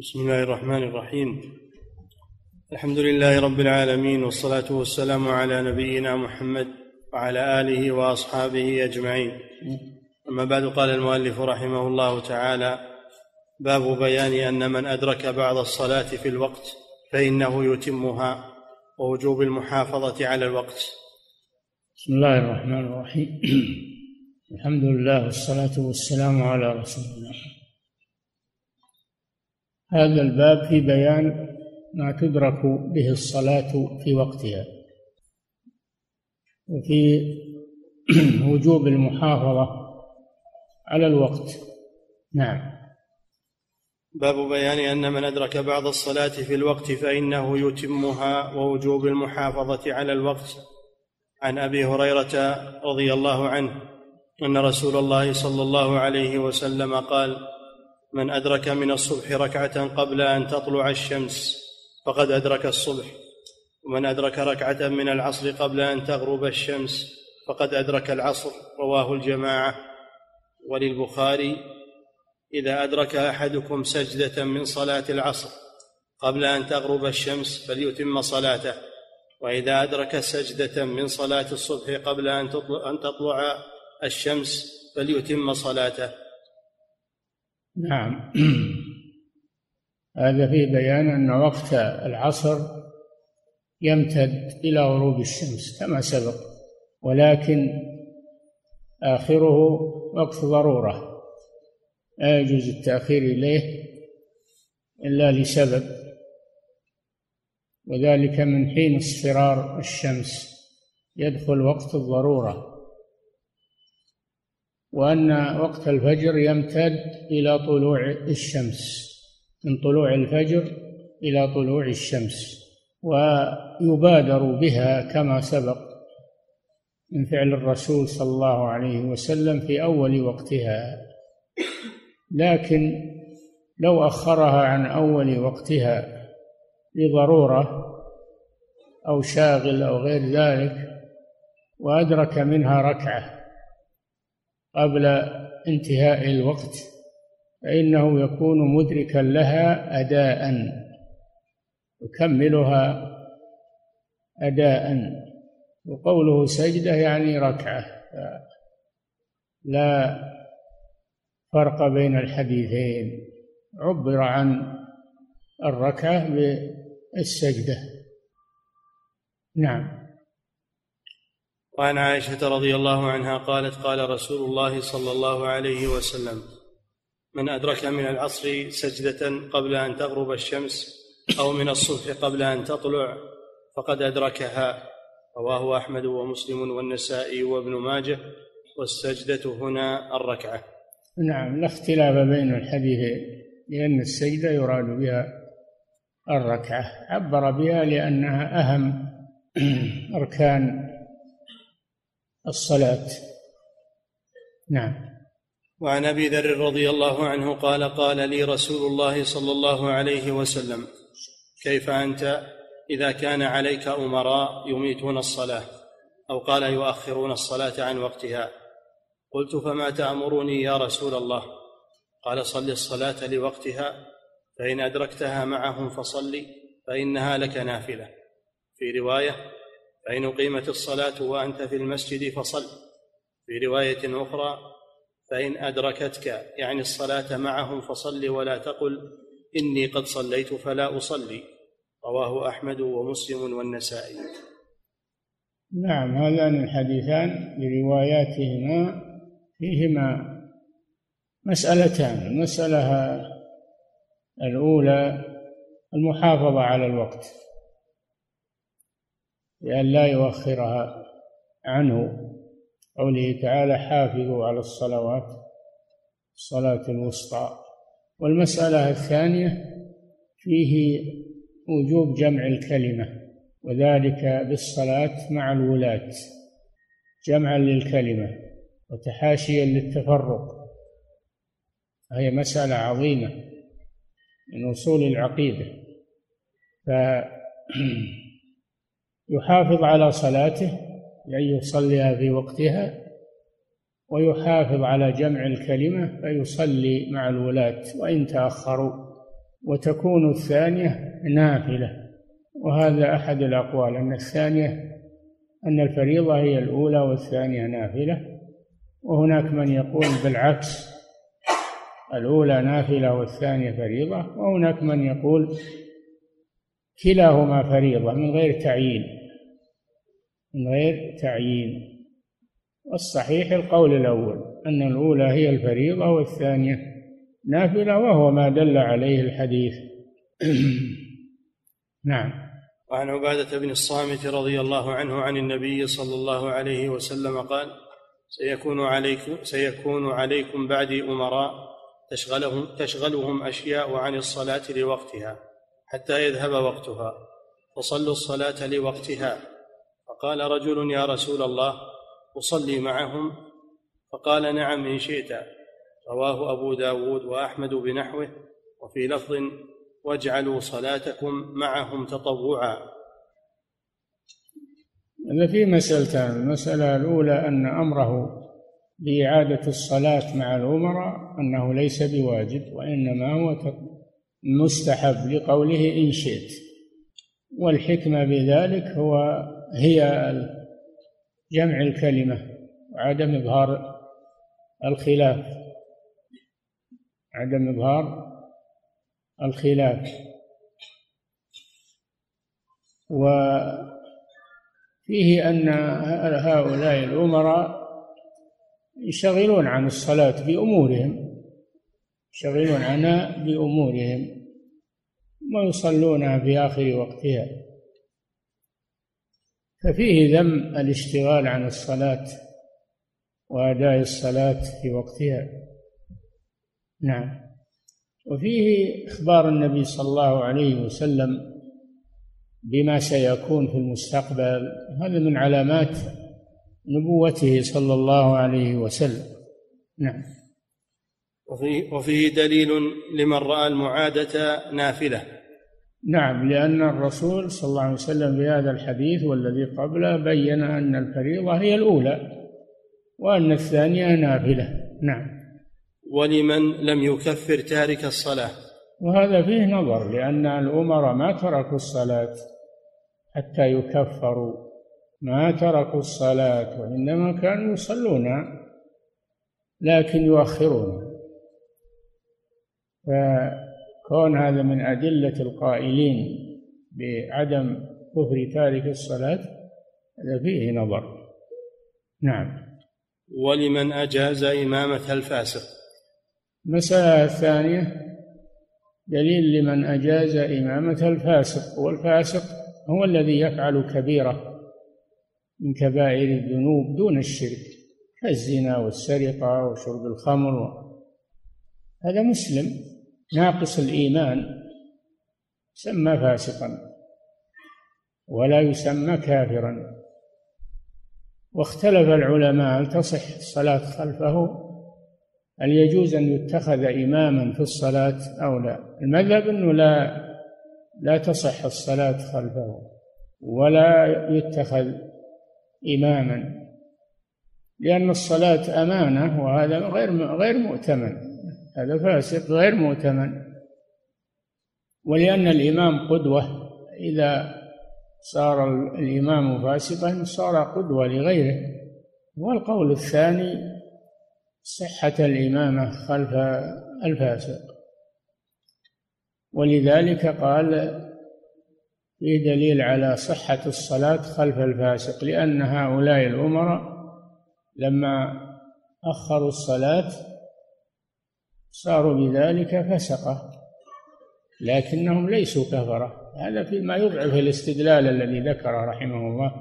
بسم الله الرحمن الرحيم. الحمد لله رب العالمين والصلاة والسلام على نبينا محمد وعلى آله وأصحابه أجمعين. أما بعد قال المؤلف رحمه الله تعالى باب بيان أن من أدرك بعض الصلاة في الوقت فإنه يتمها ووجوب المحافظة على الوقت. بسم الله الرحمن الرحيم. الحمد لله والصلاة والسلام على رسول الله هذا الباب في بيان ما تدرك به الصلاة في وقتها. وفي وجوب المحافظة على الوقت. نعم. باب بيان أن من أدرك بعض الصلاة في الوقت فإنه يتمها ووجوب المحافظة على الوقت. عن أبي هريرة رضي الله عنه أن رسول الله صلى الله عليه وسلم قال من أدرك من الصبح ركعة قبل أن تطلع الشمس فقد أدرك الصبح ومن أدرك ركعة من العصر قبل أن تغرب الشمس فقد أدرك العصر رواه الجماعة. وللبخاري إذا أدرك أحدكم سجدة من صلاة العصر قبل أن تغرب الشمس فليتم صلاته وإذا أدرك سجدة من صلاة الصبح قبل أن تطلع الشمس فليتم صلاته. نعم. هذا في بيان أن وقت العصر يمتد إلى غروب الشمس كما سبق ولكن آخره وقت ضرورة. لا يجوز التأخير إليه إلا لسبب وذلك من حين اصفرار الشمس يدخل وقت الضرورة. وأن وقت الفجر يمتد إلى طلوع الشمس من طلوع الفجر إلى طلوع الشمس ويبادر بها كما سبق من فعل الرسول صلى الله عليه وسلم في أول وقتها. لكن لو أخرها عن أول وقتها لضرورة أو شاغل أو غير ذلك وأدرك منها ركعة قبل انتهاء الوقت فإنه يكون مدركا لها أداء يكملها أداء وقوله سجدة يعني ركعة لا فرق بين الحديثين عبر عن الركعة بالسجدة. نعم. وعن عائشة رضي الله عنها قالت قال رسول الله صلى الله عليه وسلم من أدرك من العصر سجدة قبل أن تغرب الشمس أو من الصبح قبل أن تطلع فقد ادركها رواه أحمد ومسلم والنسائي وابن ماجه والسجدة هنا الركعة نعم لا اختلاف بين الحديثين لأن السجدة يراد بها الركعة عبر بها لأنها أهم أركان الصلاة. نعم. وعن أبي ذر رضي الله عنه قال قال لي رسول الله صلى الله عليه وسلم كيف أنت؟ إذا كان عليك أمراء يميتون الصلاة أو قال يؤخرون الصلاة عن وقتها. قلت فما تأمرني يا رسول الله؟ قال صل الصلاة لوقتها فإن أدركتها معهم فصل فإنها لك نافلة. في رواية فإن أقيمت الصلاة وأنت في المسجد فصل. في رواية أخرى فإن أدركتك يعني الصلاة معهم فصل ولا تقل إني قد صليت فلا أصلي. رواه أحمد ومسلم والنسائي. نعم هذان الحديثان برواياتهما فيهما مسألتان. المسألة الأولى المحافظة على الوقت. لأن لا يؤخرها عنه قوله تعالى حافظوا على الصلوات الصلاة الوسطى. والمسألة الثانية فيه وجوب جمع الكلمة وذلك بالصلاة مع الولاة جمعا للكلمة وتحاشيا للتفرق. هي مسألة عظيمة من أصول العقيدة. ف يحافظ على صلاته بأن يصليها في وقتها ويحافظ على جمع الكلمة فيصلي مع الولاة وإن تأخروا. وتكون الثانية نافلة. وهذا أحد الأقوال أن الثانية أن الفريضة هي الأولى والثانية نافلة. وهناك من يقول بالعكس الأولى نافلة والثانية فريضة. وهناك من يقول كلاهما فريضة من غير تعيين. من غير تعيين. والصحيح القول الأول أن الأولى هي الفريضة والثانية نافلة وهو ما دل عليه الحديث. نعم. وعن عبادة بن الصامت رضي الله عنه عن النبي صلى الله عليه وسلم قال سيكون عليكم سيكون عليكم بعدي أمراء تشغلهم تشغلهم أشياء عن الصلاة لوقتها حتى يذهب وقتها فصلوا الصلاة لوقتها فقال رجل يا رسول الله أصلي معهم؟ فقال نعم إن شئت. رواه أبو داود وأحمد بنحوه وفي لفظ واجعلوا صلاتكم معهم تطوعا. هذا في مسألتان المسألة الأولى أن أمره بإعادة الصلاة مع الأمراء أنه ليس بواجب وإنما هو مستحب لقوله إن شئت. والحكمة بذلك هو هي جمع الكلمة وعدم إظهار الخلاف. عدم إظهار الخلاف. وفيه أن هؤلاء الأمراء يشغلون عن الصلاة بأمورهم يشغلون عنها بأمورهم ويصلونها في آخر وقتها. ففيه ذم الاشتغال عن الصلاة وأداء الصلاة في وقتها. نعم. وفيه إخبار النبي صلى الله عليه وسلم بما سيكون في المستقبل هذا من علامات نبوته صلى الله عليه وسلم. نعم. وفيه, وفيه دليل لمن رأى المعادة نافلة. نعم لأن الرسول صلى الله عليه وسلم في هذا الحديث والذي قبله بين أن الفريضة هي الأولى وأن الثانية نافلة. نعم. ولمن لم يكفر تارك الصلاة. وهذا فيه نظر لأن الأمراء ما تركوا الصلاة حتى يكفروا. ما تركوا الصلاة وإنما كانوا يصلون لكن يؤخرون. فكون هذا من أدلة القائلين بعدم كفر تارك الصلاة هذا فيه نظر. نعم. ولمن أجاز إمامة الفاسق المسألة الثانية دليل لمن أجاز إمامة الفاسق والفاسق هو الذي يفعل كبيرة من كبائر الذنوب دون الشرك كالزنا والسرقة وشرب الخمر هذا مسلم. ناقص الإيمان يسمى فاسقا ولا يسمى كافرا. واختلف العلماء هل تصح الصلاة خلفه؟ هل يجوز أن يتخذ إماما في الصلاة أو لا؟ المذهب أنه لا لا تصح الصلاة خلفه ولا يتخذ إماما لأن الصلاة أمانة وهذا غير غير مؤتمن. هذا فاسق غير مؤتمن. ولأن الإمام قدوة إذا صار الإمام فاسقا صار قدوة لغيره. والقول الثاني صحة الإمامة خلف الفاسق. ولذلك قال فيه دليل على صحة الصلاة خلف الفاسق لأن هؤلاء الأمراء لما أخروا الصلاة صاروا بذلك فسقة. لكنهم ليسوا كفرة. هذا فيما يضعف الاستدلال الذي ذكره رحمه الله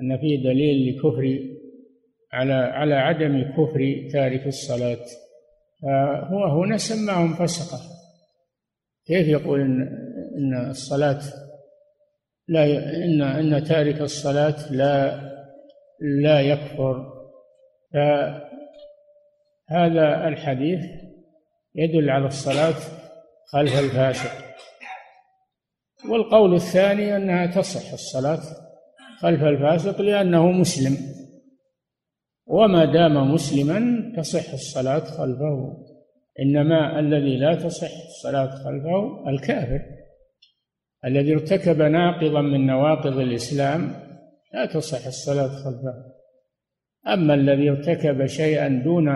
أن فيه دليل لكفر على على عدم كفر تارك الصلاة. فهو هنا سماهم فسقة. كيف يقول إن إن الصلاة لا إن إن تارك الصلاة لا لا يكفر؟ فهذا الحديث يدل على الصلاة خلف الفاسق. والقول الثاني أنها تصح الصلاة خلف الفاسق لأنه مسلم. وما دام مسلما تصح الصلاة خلفه. إنما الذي لا تصح الصلاة خلفه الكافر. الذي ارتكب ناقضا من نواقض الإسلام لا تصح الصلاة خلفه. أما الذي ارتكب شيئا دون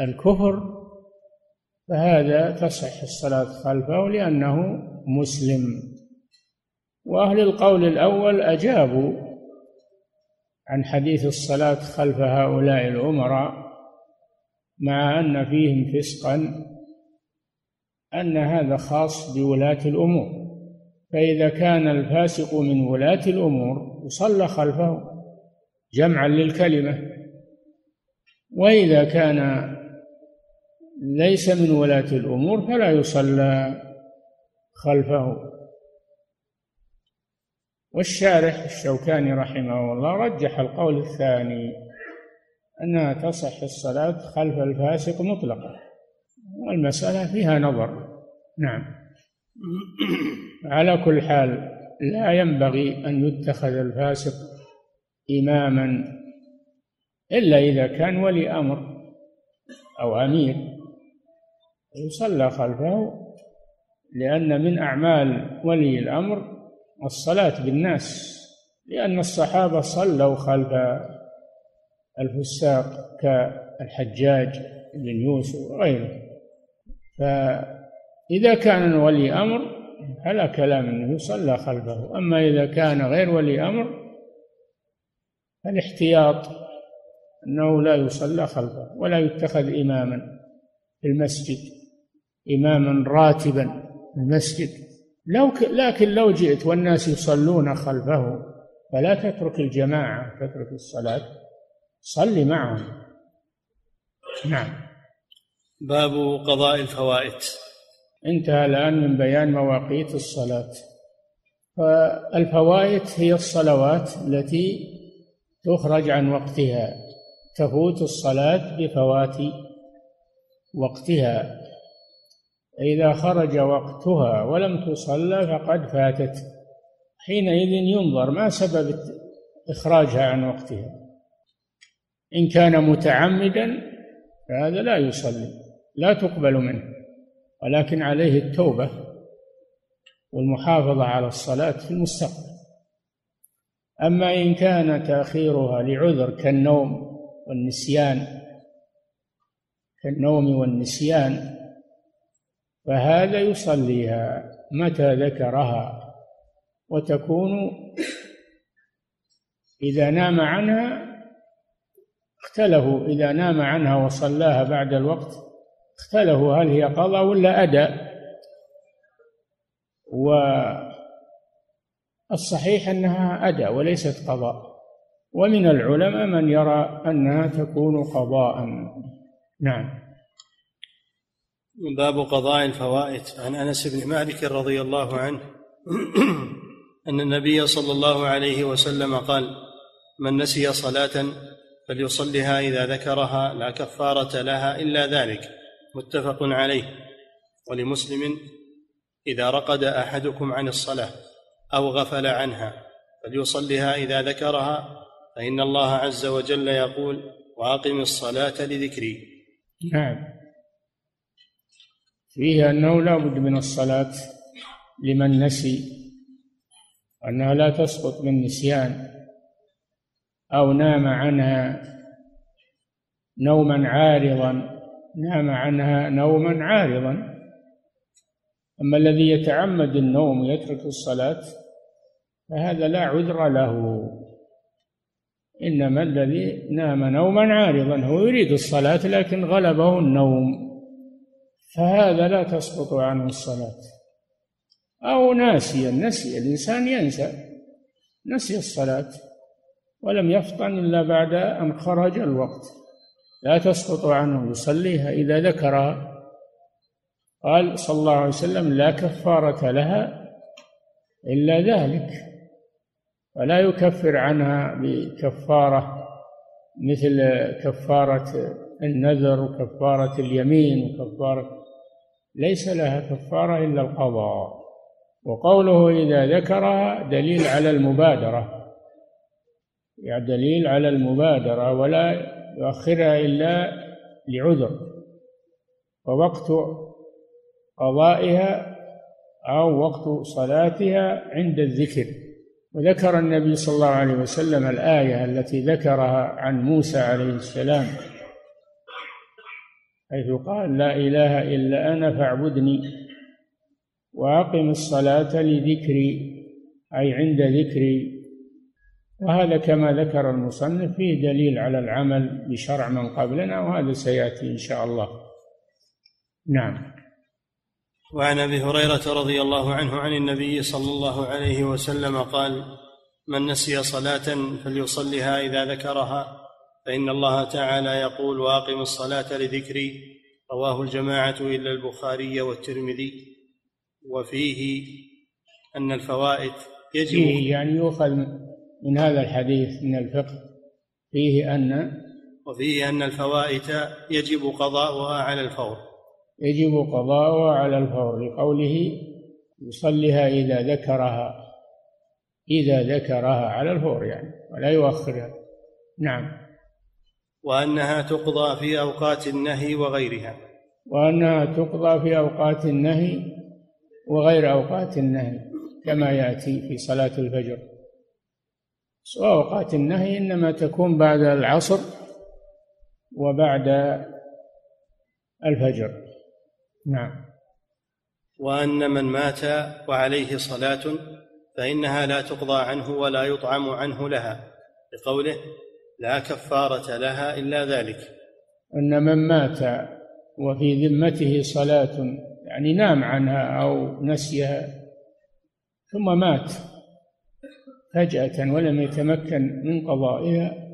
الكفر فهذا تصح الصلاة خلفه لأنه مسلم. وأهل القول الأول أجابوا عن حديث الصلاة خلف هؤلاء الأمراء مع أن فيهم فسقا أن هذا خاص بولاة الأمور. فإذا كان الفاسق من ولاة الأمور يصلى خلفه جمعا للكلمة. وإذا كان ليس من ولاة الأمور فلا يصلى خلفه. والشارح الشوكاني رحمه الله رجح القول الثاني أنها تصح الصلاة خلف الفاسق مطلقا. والمسألة فيها نظر. نعم. على كل حال لا ينبغي أن يتخذ الفاسق إماما إلا إذا كان ولي أمر أو أمير. يصلى خلفه لأن من أعمال ولي الأمر الصلاة بالناس لأن الصحابة صلوا خلف الفساق كالحجاج بن يوسف وغيره. فإذا كان ولي أمر فلا كلام أنه يصلى خلفه. أما إذا كان غير ولي أمر فالاحتياط أنه لا يصلى خلفه ولا يتخذ إماما في المسجد. إماما راتبا في المسجد. لو ك... لكن لو جئت والناس يصلون خلفه فلا تترك الجماعة تترك الصلاة صل معهم. نعم. باب قضاء الفوائت انتهى الآن من بيان مواقيت الصلاة. فالفوائت هي الصلوات التي تخرج عن وقتها تفوت الصلاة بفوات وقتها. إذا خرج وقتها ولم تصلى فقد فاتت. حينئذ ينظر ما سبب إخراجها عن وقتها. إن كان متعمدا فهذا لا يصلي لا تقبل منه. ولكن عليه التوبة والمحافظة على الصلاة في المستقبل. أما إن كان تأخيرها لعذر كالنوم والنسيان كالنوم والنسيان فهذا يصليها متى ذكرها وتكون إذا نام عنها اختلفوا إذا نام عنها وصلاها بعد الوقت اختلفوا هل هي قضاء ولا أداء. والصحيح أنها أداء وليست قضاء. ومن العلماء من يرى أنها تكون قضاء. نعم. باب قضاء الفوائت عن أنس بن مالك رضي الله عنه أن النبي صلى الله عليه وسلم قال من نسي صلاة فليصلها إذا ذكرها لا كفارة لها إلا ذلك. متفق عليه. ولمسلم إذا رقد أحدكم عن الصلاة أو غفل عنها فليصلها إذا ذكرها فإن الله عز وجل يقول وأقم الصلاة لذكري. نعم. فيه أنه لا بد من الصلاة لمن نسي وأنها لا تسقط من نسيان أو نام عنها نوما عارضا نام عنها نوما عارضا. أما الذي يتعمد النوم ويترك الصلاة فهذا لا عذر له إنما الذي نام نوما عارضا هو يريد الصلاة لكن غلبه النوم. فهذا لا تسقط عنه الصلاة. أو ناسيا نسي الإنسان ينسى نسي الصلاة ولم يفطن إلا بعد أن خرج الوقت. لا تسقط عنه يصليها إذا ذكرها. قال صلى الله عليه وسلم لا كفارة لها إلا ذلك. ولا يكفر عنها بكفارة مثل كفارة النذر وكفارة اليمين وكفارة ليس لها كفارة إلا القضاء. وقوله إذا ذكرها دليل على المبادرة. يعني دليل على المبادرة ولا يؤخرها إلا لعذر. ووقت قضائها أو وقت صلاتها عند الذكر. وذكر النبي صلى الله عليه وسلم الآية التي ذكرها عن موسى عليه السلام. حيث قال لا إله إلا أنا فاعبدني وأقم الصلاة لذكري أي عند ذكري. وهذا كما ذكر المصنف فيه دليل على العمل بشرع من قبلنا وهذا سيأتي إن شاء الله. نعم. وعن أبي هريرة رضي الله عنه عن النبي صلى الله عليه وسلم قال من نسي صلاة فليصلها إذا ذكرها. فإن الله تعالى يقول وأقم الصلاة لذكري رواه الجماعة إلا البخاري والترمذي وفيه أن الفوائد يجب فيه يعني يؤخذ من هذا الحديث من الفقه فيه أن وفيه أن الفوائد يجب قضاؤها على الفور. يجب قضاؤها على الفور لقوله يصليها إذا ذكرها إذا ذكرها على الفور يعني ولا يؤخرها. نعم. وأنها تقضى في أوقات النهي وغيرها. وأنها تقضى في أوقات النهي وغير أوقات النهي كما يأتي في صلاة الفجر. وأوقات النهي إنما تكون بعد العصر وبعد الفجر. نعم. وأن من مات وعليه صلاة فإنها لا تقضى عنه ولا يطعم عنه لها لقوله لا كفارة لها إلا ذلك. أن من مات وفي ذمته صلاة يعني نام عنها أو نسيها ثم مات فجأة ولم يتمكن من قضائها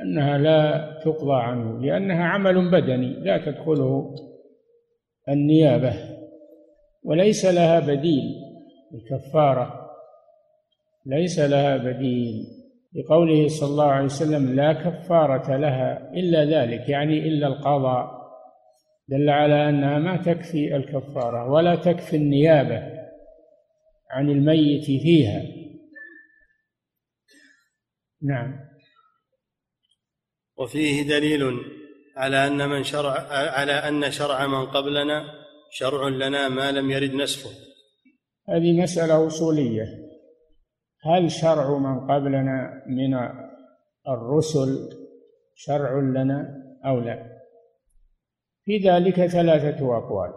أنها لا تقضى عنه لأنها عمل بدني لا تدخله النيابة وليس لها بديل. الكفارة ليس لها بديل. لقوله صلى الله عليه وسلم لا كفارة لها إلا ذلك يعني إلا القضاء. دل على أنها ما تكفي الكفارة ولا تكفي النيابة عن الميت فيها. نعم. وفيه دليل على أن من شرع على أن شرع من قبلنا شرع لنا ما لم يرد نسخه هذه مسألة أصولية. هل شرع من قبلنا من الرسل شرع لنا أو لا؟ في ذلك ثلاثة أقوال.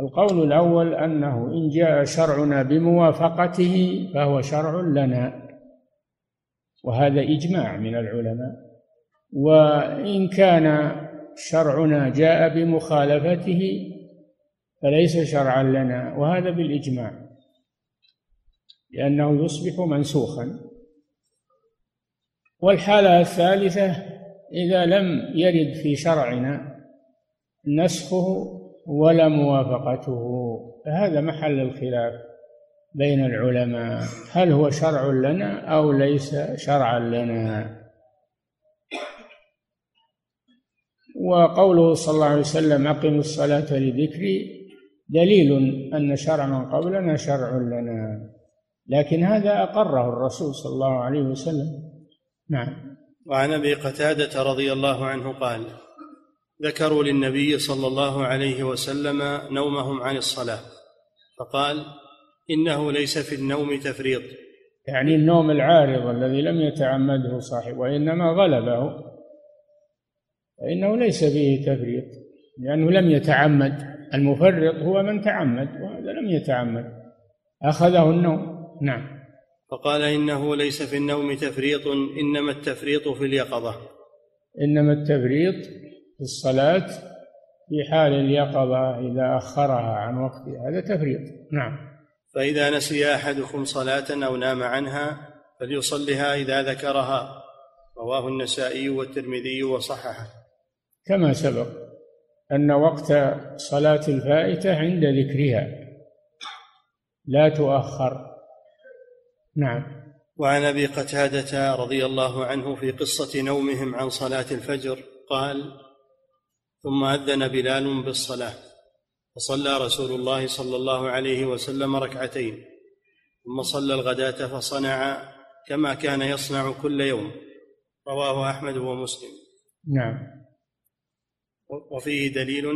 القول الأول أنه إن جاء شرعنا بموافقته فهو شرع لنا وهذا إجماع من العلماء. وإن كان شرعنا جاء بمخالفته فليس شرعا لنا وهذا بالإجماع. لأنه يصبح منسوخا. والحالة الثالثة إذا لم يرد في شرعنا نسخه ولا موافقته. فهذا محل الخلاف بين العلماء. هل هو شرع لنا أو ليس شرعا لنا؟ وقوله صلى الله عليه وسلم أقم الصلاة لذكري دليل أن شرع من قبلنا شرع لنا. لكن هذا أقره الرسول صلى الله عليه وسلم. نعم. وعن أبي قتادة رضي الله عنه قال ذكروا للنبي صلى الله عليه وسلم نومهم عن الصلاة فقال إنه ليس في النوم تفريط. يعني النوم العارض الذي لم يتعمده صاحب وإنما غلبه فإنه ليس فيه تفريط لأنه لم يتعمد. المفرط هو من تعمد وهذا لم يتعمد. أخذه النوم. نعم. فقال إنه ليس في النوم تفريط إنما التفريط في اليقظة. إنما التفريط في الصلاة في حال اليقظة إذا أخرها عن وقتها هذا تفريط. نعم. فإذا نسي أحدكم صلاة أو نام عنها فليصلها إذا ذكرها. رواه النسائي والترمذي وصححه. كما سبق أن وقت صلاة الفائتة عند ذكرها لا تؤخر. نعم. وعن أبي قتادة رضي الله عنه في قصة نومهم عن صلاة الفجر قال ثم أذن بلال بالصلاة فصلى رسول الله صلى الله عليه وسلم ركعتين ثم صلى الغداة فصنع كما كان يصنع كل يوم. رواه أحمد ومسلم. نعم. وفيه دليل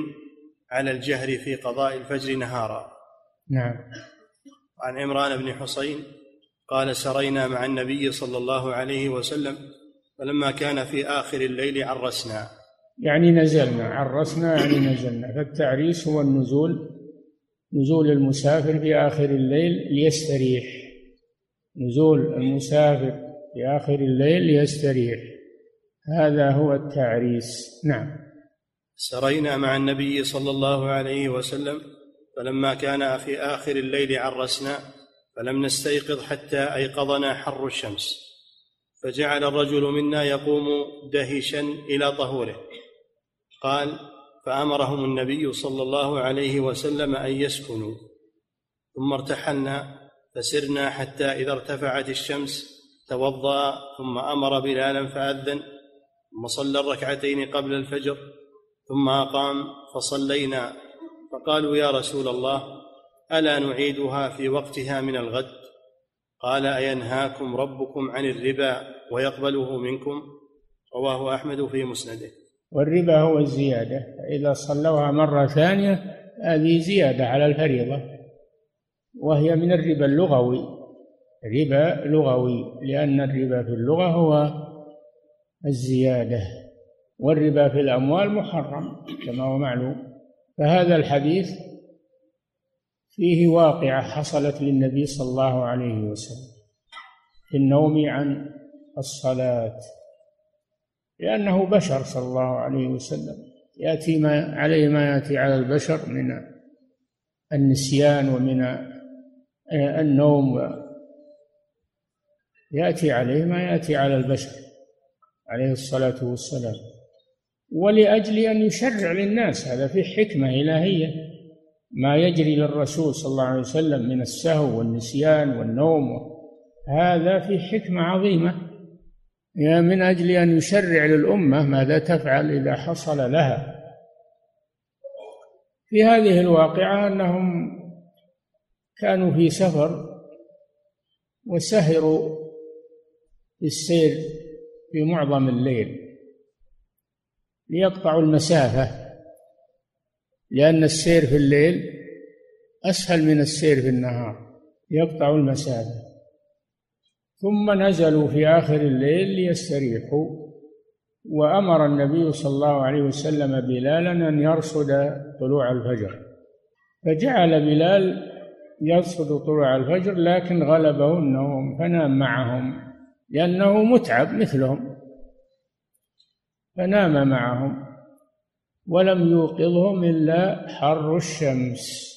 على الجهر في قضاء الفجر نهارا. نعم. عن عمران بن حصين قال سرينا مع النبي صلى الله عليه وسلم فلما كان في آخر الليل عرسنا. يعني نزلنا عرسنا يعني نزلنا. فالتعريس هو النزول نزول المسافر في آخر الليل ليستريح. نزول المسافر في آخر الليل ليستريح. هذا هو التعريس. نعم. سرينا مع النبي صلى الله عليه وسلم فلما كان في آخر الليل عرسنا فلم نستيقظ حتى أيقظنا حر الشمس. فجعل الرجل منا يقوم دهشا إلى طهوره. قال فأمرهم النبي صلى الله عليه وسلم أن يسكنوا. ثم ارتحلنا فسرنا حتى إذا ارتفعت الشمس توضأ ثم أمر بلالا فأذن ثم صلى الركعتين قبل الفجر ثم أقام فصلينا. فقالوا يا رسول الله ألا نعيدها في وقتها من الغد؟ قال أينهاكم ربكم عن الربا ويقبله منكم؟ رواه أحمد في مسنده. والربا هو الزيادة. إذا صلوها مرة ثانية هذه زيادة على الفريضة وهي من الربا اللغوي. ربا لغوي لأن الربا في اللغة هو الزيادة والربا في الأموال محرم كما هو معلوم. فهذا الحديث فيه واقعة حصلت للنبي صلى الله عليه وسلم في النوم عن الصلاة لأنه بشر صلى الله عليه وسلم. يأتي ما عليه ما يأتي على البشر من النسيان ومن النوم يأتي عليه ما يأتي على البشر عليه الصلاة والسلام. ولأجل أن يشرع للناس هذا في حكمة إلهية. ما يجري للرسول صلى الله عليه وسلم من السهو والنسيان والنوم. هذا في حكمة عظيمة. من أجل أن يشرع للأمة ماذا تفعل إذا حصل لها. في هذه الواقعة أنهم كانوا في سفر وسهروا السير في معظم الليل ليقطعوا المسافة. لأن السير في الليل أسهل من السير في النهار يقطع المسافة. ثم نزلوا في آخر الليل ليستريحوا وأمر النبي صلى الله عليه وسلم بلالا أن يرصد طلوع الفجر. فجعل بلال يرصد طلوع الفجر لكن غلبه النوم فنام معهم لأنه متعب مثلهم. فنام معهم. ولم يوقظهم إلا حر الشمس.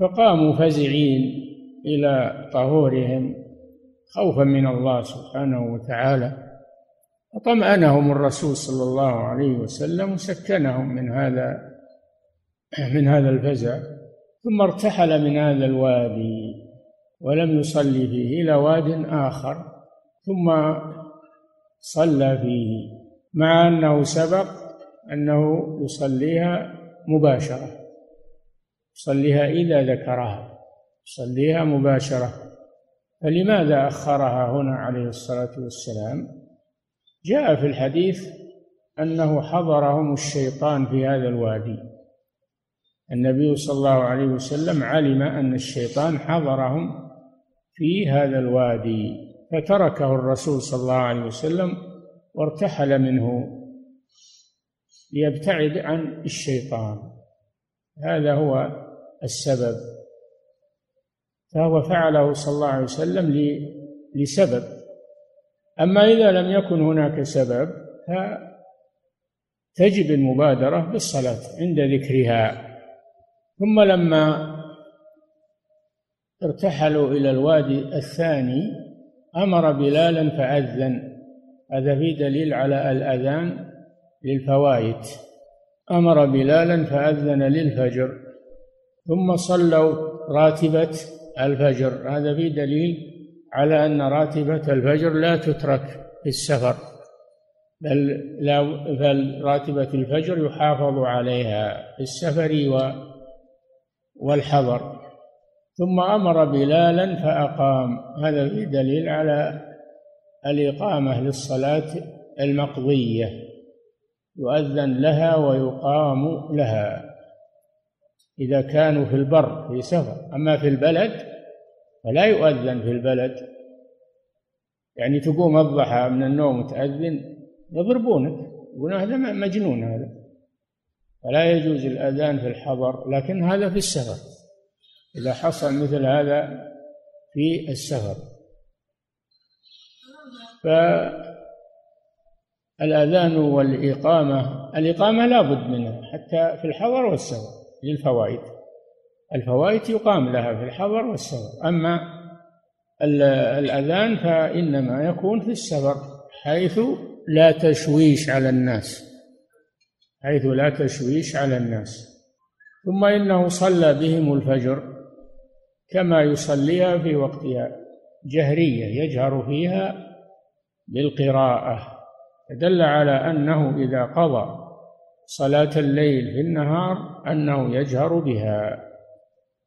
فقاموا فزعين إلى طهورهم خوفا من الله سبحانه وتعالى. فطمأنهم الرسول صلى الله عليه وسلم وسكنهم من هذا من هذا الفزع. ثم ارتحل من هذا الوادي ولم يصلي فيه إلى واد آخر. ثم صلى فيه مع أنه سبق أنه يصليها مباشرة يصليها إذا ذكرها يصليها مباشرة. فلماذا أخرها هنا عليه الصلاة والسلام؟ جاء في الحديث أنه حضرهم الشيطان في هذا الوادي. النبي صلى الله عليه وسلم علم أن الشيطان حضرهم في هذا الوادي فتركه الرسول صلى الله عليه وسلم وارتحل منه. ليبتعد عن الشيطان. هذا هو السبب. فهو فعله صلى الله عليه وسلم لسبب. أما إذا لم يكن هناك سبب فتجب المبادرة بالصلاة عند ذكرها. ثم لما ارتحلوا إلى الوادي الثاني أمر بلالا فأذن. هذا في دليل على الأذان للفوائد. أمر بلالا فأذن للفجر ثم صلوا راتبة الفجر. هذا في دليل على أن راتبة الفجر لا تترك في السفر بل لا بل راتبة الفجر يحافظ عليها في السفر والحضر. ثم أمر بلالا فأقام. هذا في دليل على الإقامة للصلاة المقضية. يؤذن لها ويقام لها. إذا كانوا في البر في سفر. أما في البلد فلا يؤذن في البلد. يعني تقوم الضحى من النوم وتأذن يضربونك. يقولون هذا مجنون هذا. فلا يجوز الأذان في الحضر لكن هذا في السفر. إذا حصل مثل هذا في السفر. فالأذان والإقامة الإقامة لا بد منها حتى في الحضر والسفر للفوائد. الفوائد يقام لها في الحضر والسفر أما الأذان فإنما يكون في السفر حيث لا تشويش على الناس. حيث لا تشويش على الناس. ثم إنه صلى بهم الفجر كما يصليها في وقتها جهرية يجهر فيها بالقراءة. دل على أنه إذا قضى صلاة الليل في النهار أنه يجهر بها.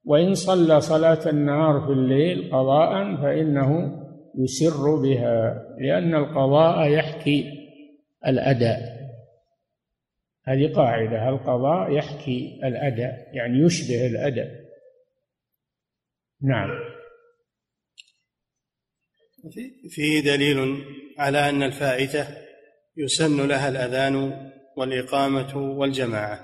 وإن صلى صلاة النهار في الليل قضاء فإنه يسر بها لأن القضاء يحكي الأداء. هذه قاعدة القضاء يحكي الأداء؟ يعني يشبه الأداء. نعم. فيه دليل على أن الفائتة يسن لها الأذان والإقامة والجماعة.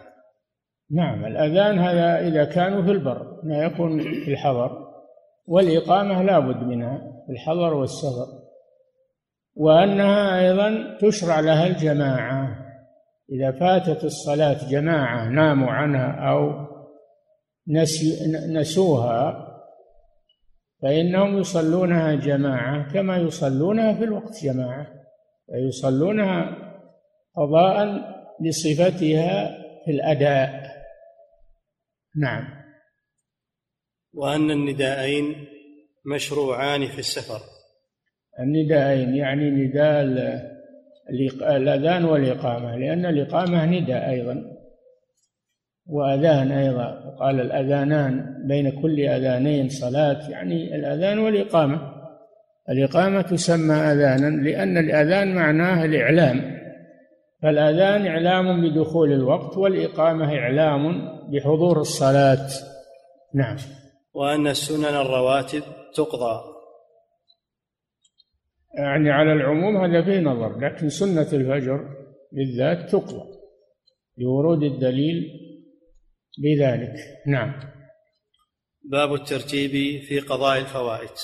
نعم الأذان هذا إذا كانوا في البر ما يكون في الحضر. والإقامة لا بد منها في الحضر والسفر وأنها أيضا تشرع لها الجماعة. إذا فاتت الصلاة جماعة ناموا عنها أو نسوها فإنهم يصلونها جماعة كما يصلونها في الوقت جماعة. فيصلونها قضاء لصفتها في الأداء. نعم. وأن النداءين مشروعان في السفر. النداءين يعني نداء الأذان والإقامة لأن الإقامة نداء أيضا وأذان أيضا. قال الأذانان بين كل أذانين صلاة يعني الأذان والإقامة. الإقامة تسمى أذانا لأن الأذان معناه الإعلام. فالأذان إعلام بدخول الوقت والإقامة إعلام بحضور الصلاة. نعم. وأن السنن الرواتب تقضى. يعني على العموم هذا فيه نظر لكن سنة الفجر بالذات تقضى لورود الدليل بذلك. نعم. باب الترتيب في قضاء الفوائد.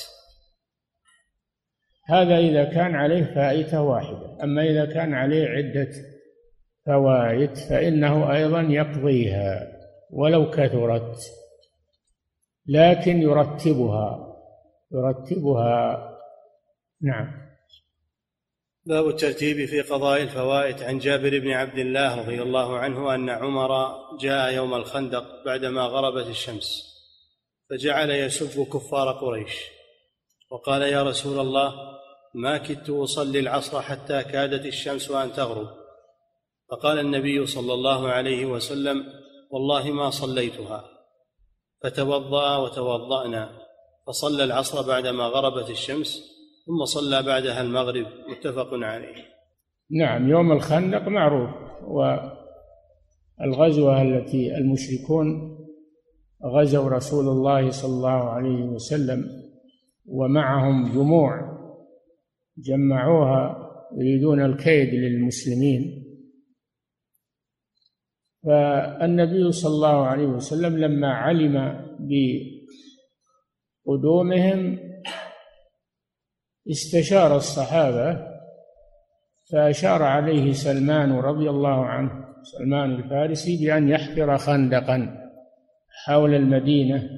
هذا إذا كان عليه فائتة واحدة. أما إذا كان عليه عدة فوائد فإنه أيضا يقضيها ولو كثرت لكن يرتبها يرتبها. نعم. باب الترتيب في قضاء الفوائد. عن جابر بن عبد الله رضي الله عنه أن عمر جاء يوم الخندق بعدما غربت الشمس فجعل يسب كفار قريش وقال يا رسول الله ما كدت أصلي العصر حتى كادت الشمس أن تغرب. فقال النبي صلى الله عليه وسلم والله ما صليتها. فتوضأ وتوضأنا فصلى العصر بعدما غربت الشمس ثم صلى بعدها المغرب. متفق عليه. نعم يوم الخندق معروف والغزوة التي المشركون غزوا رسول الله صلى الله عليه وسلم ومعهم جموع جمعوها يريدون الكيد للمسلمين. فالنبي صلى الله عليه وسلم لما علم بقدومهم استشار الصحابة فأشار عليه سلمان رضي الله عنه سلمان الفارسي بأن يحفر خندقا حول المدينة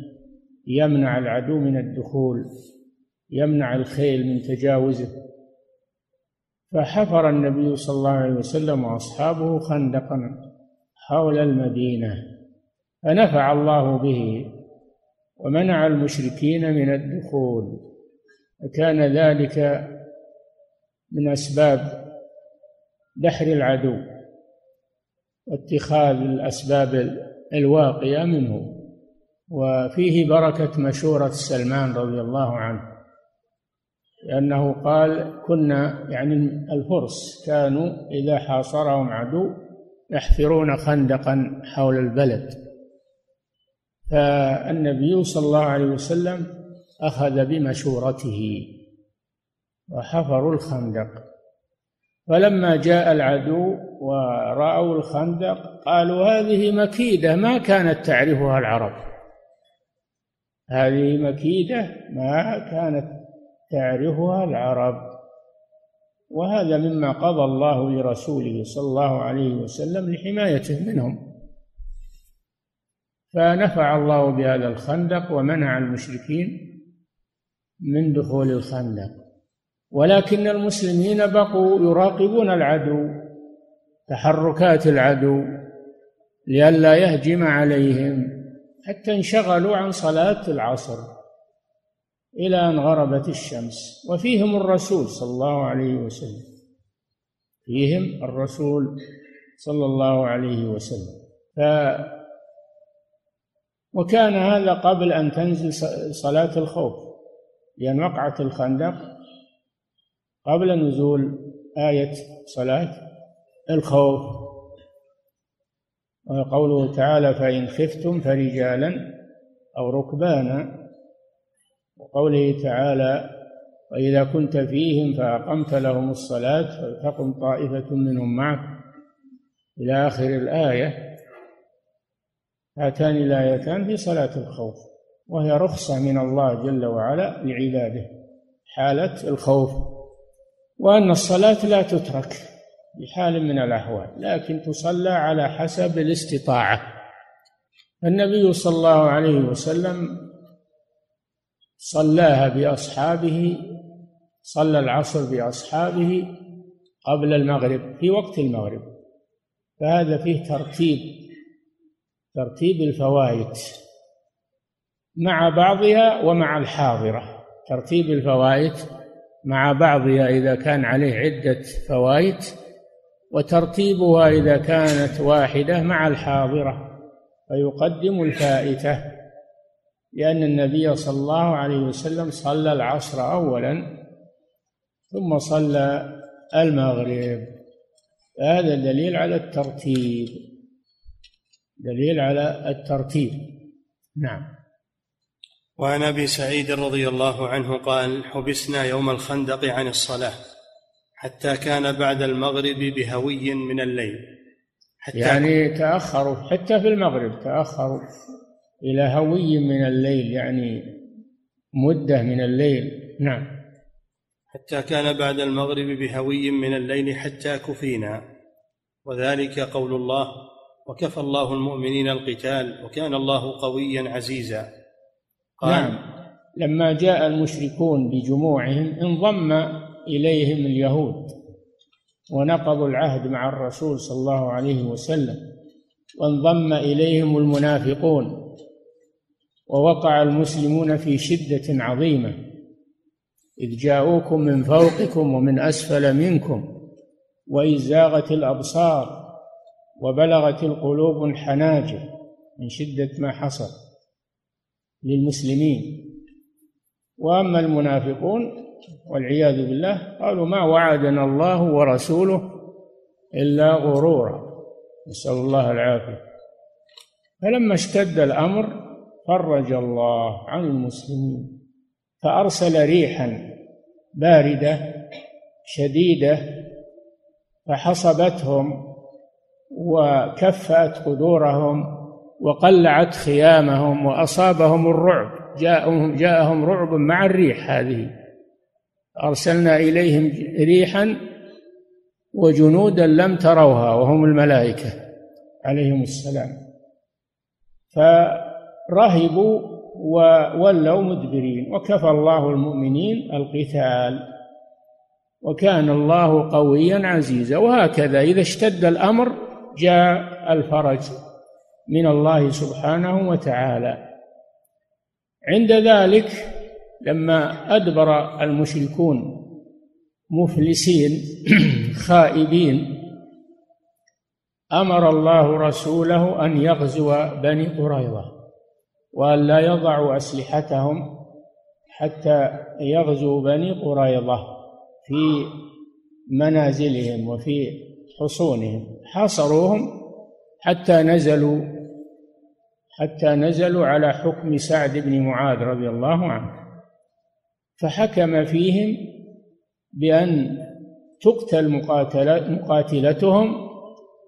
يمنع العدو من الدخول. يمنع الخيل من تجاوزه. فحفر النبي صلى الله عليه وسلم وأصحابه خندقا حول المدينة فنفع الله به ومنع المشركين من الدخول. فكان ذلك من أسباب دحر العدو واتخاذ الأسباب الواقية منه. وفيه بركة مشورة سلمان رضي الله عنه. لأنه قال كنا يعني الفرس كانوا إذا حاصرهم عدو يحفرون خندقا حول البلد. فالنبي صلى الله عليه وسلم أخذ بمشورته وحفروا الخندق. فلما جاء العدو ورأوا الخندق قالوا هذه مكيدة ما كانت تعرفها العرب. هذه مكيدة ما كانت تعرفها العرب. وهذا مما قضى الله لرسوله صلى الله عليه وسلم لحمايته منهم. فنفع الله بهذا الخندق ومنع المشركين من دخول الخندق. ولكن المسلمين بقوا يراقبون العدو تحركات العدو لئلا يهجم عليهم حتى انشغلوا عن صلاة العصر. إلى أن غربت الشمس. وفيهم الرسول صلى الله عليه وسلم. فيهم الرسول صلى الله عليه وسلم. ف وكان هذا قبل أن تنزل صلاة الخوف. لأن وقعة الخندق قبل نزول آية صلاة الخوف. وقوله تعالى فإن خفتم فرجالا أو ركبانا وقوله تعالى وإذا كنت فيهم فأقمت لهم الصلاة فلتقم طائفة منهم معك. إلى آخر الآية هاتان الآيتان في صلاة الخوف وهي رخصة من الله جل وعلا لعباده حالة الخوف وأن الصلاة لا تترك بحال من الأحوال لكن تصلى على حسب الاستطاعة. النبي صلى الله عليه وسلم صلاها بأصحابه صلى العصر بأصحابه قبل المغرب في وقت المغرب. فهذا فيه ترتيب ترتيب الفوائد مع بعضها ومع الحاضرة. ترتيب الفوائد مع بعضها إذا كان عليه عدة فوائد وترتيبها إذا كانت واحدة مع الحاضرة فيقدم الفائتة. لأن النبي صلى الله عليه وسلم صلى العصر أولا ثم صلى المغرب. هذا دليل على الترتيب. دليل على الترتيب. نعم. وعن أبي سعيد رضي الله عنه قال حبسنا يوم الخندق عن الصلاة حتى كان بعد المغرب بهوي من الليل. حتى يعني تأخروا حتى في المغرب تأخروا. إلى هوي من الليل يعني مدة من الليل. نعم. حتى كان بعد المغرب بهوي من الليل حتى كفينا. وذلك قول الله وكفى الله المؤمنين القتال وكان الله قويا عزيزا. قال نعم. لما جاء المشركون بجموعهم انضم إليهم اليهود ونقضوا العهد مع الرسول صلى الله عليه وسلم وانضم إليهم المنافقون. ووقع المسلمون في شدة عظيمة. إذ جاءوكم من فوقكم ومن أسفل منكم وإذ زاغت الأبصار وبلغت القلوب الحناجر من شدة ما حصل للمسلمين. وأما المنافقون والعياذ بالله قالوا ما وعدنا الله ورسوله إلا غرورا. نسأل الله العافية. فلما اشتد الأمر فرج الله عن المسلمين فأرسل ريحا باردة شديدة فحصبتهم وكفأت قدورهم وقلعت خيامهم وأصابهم الرعب جاءهم جاءهم رعب مع الريح هذه. أرسلنا إليهم ريحا وجنودا لم تروها وهم الملائكة عليهم السلام. فرهبوا وولوا مدبرين. وكفى الله المؤمنين القتال. وكان الله قويا عزيزا. وهكذا إذا اشتد الأمر جاء الفرج من الله سبحانه وتعالى. عند ذلك لما أدبر المشركون مفلسين خائبين أمر الله رسوله أن يغزو بني قريظة. وأن لا يضعوا أسلحتهم حتى يغزو بني قريظة في منازلهم وفي حصونهم. حاصروهم حتى نزلوا حتى نزلوا على حكم سعد بن معاذ رضي الله عنه. فحكم فيهم بأن تقتل مقاتلتهم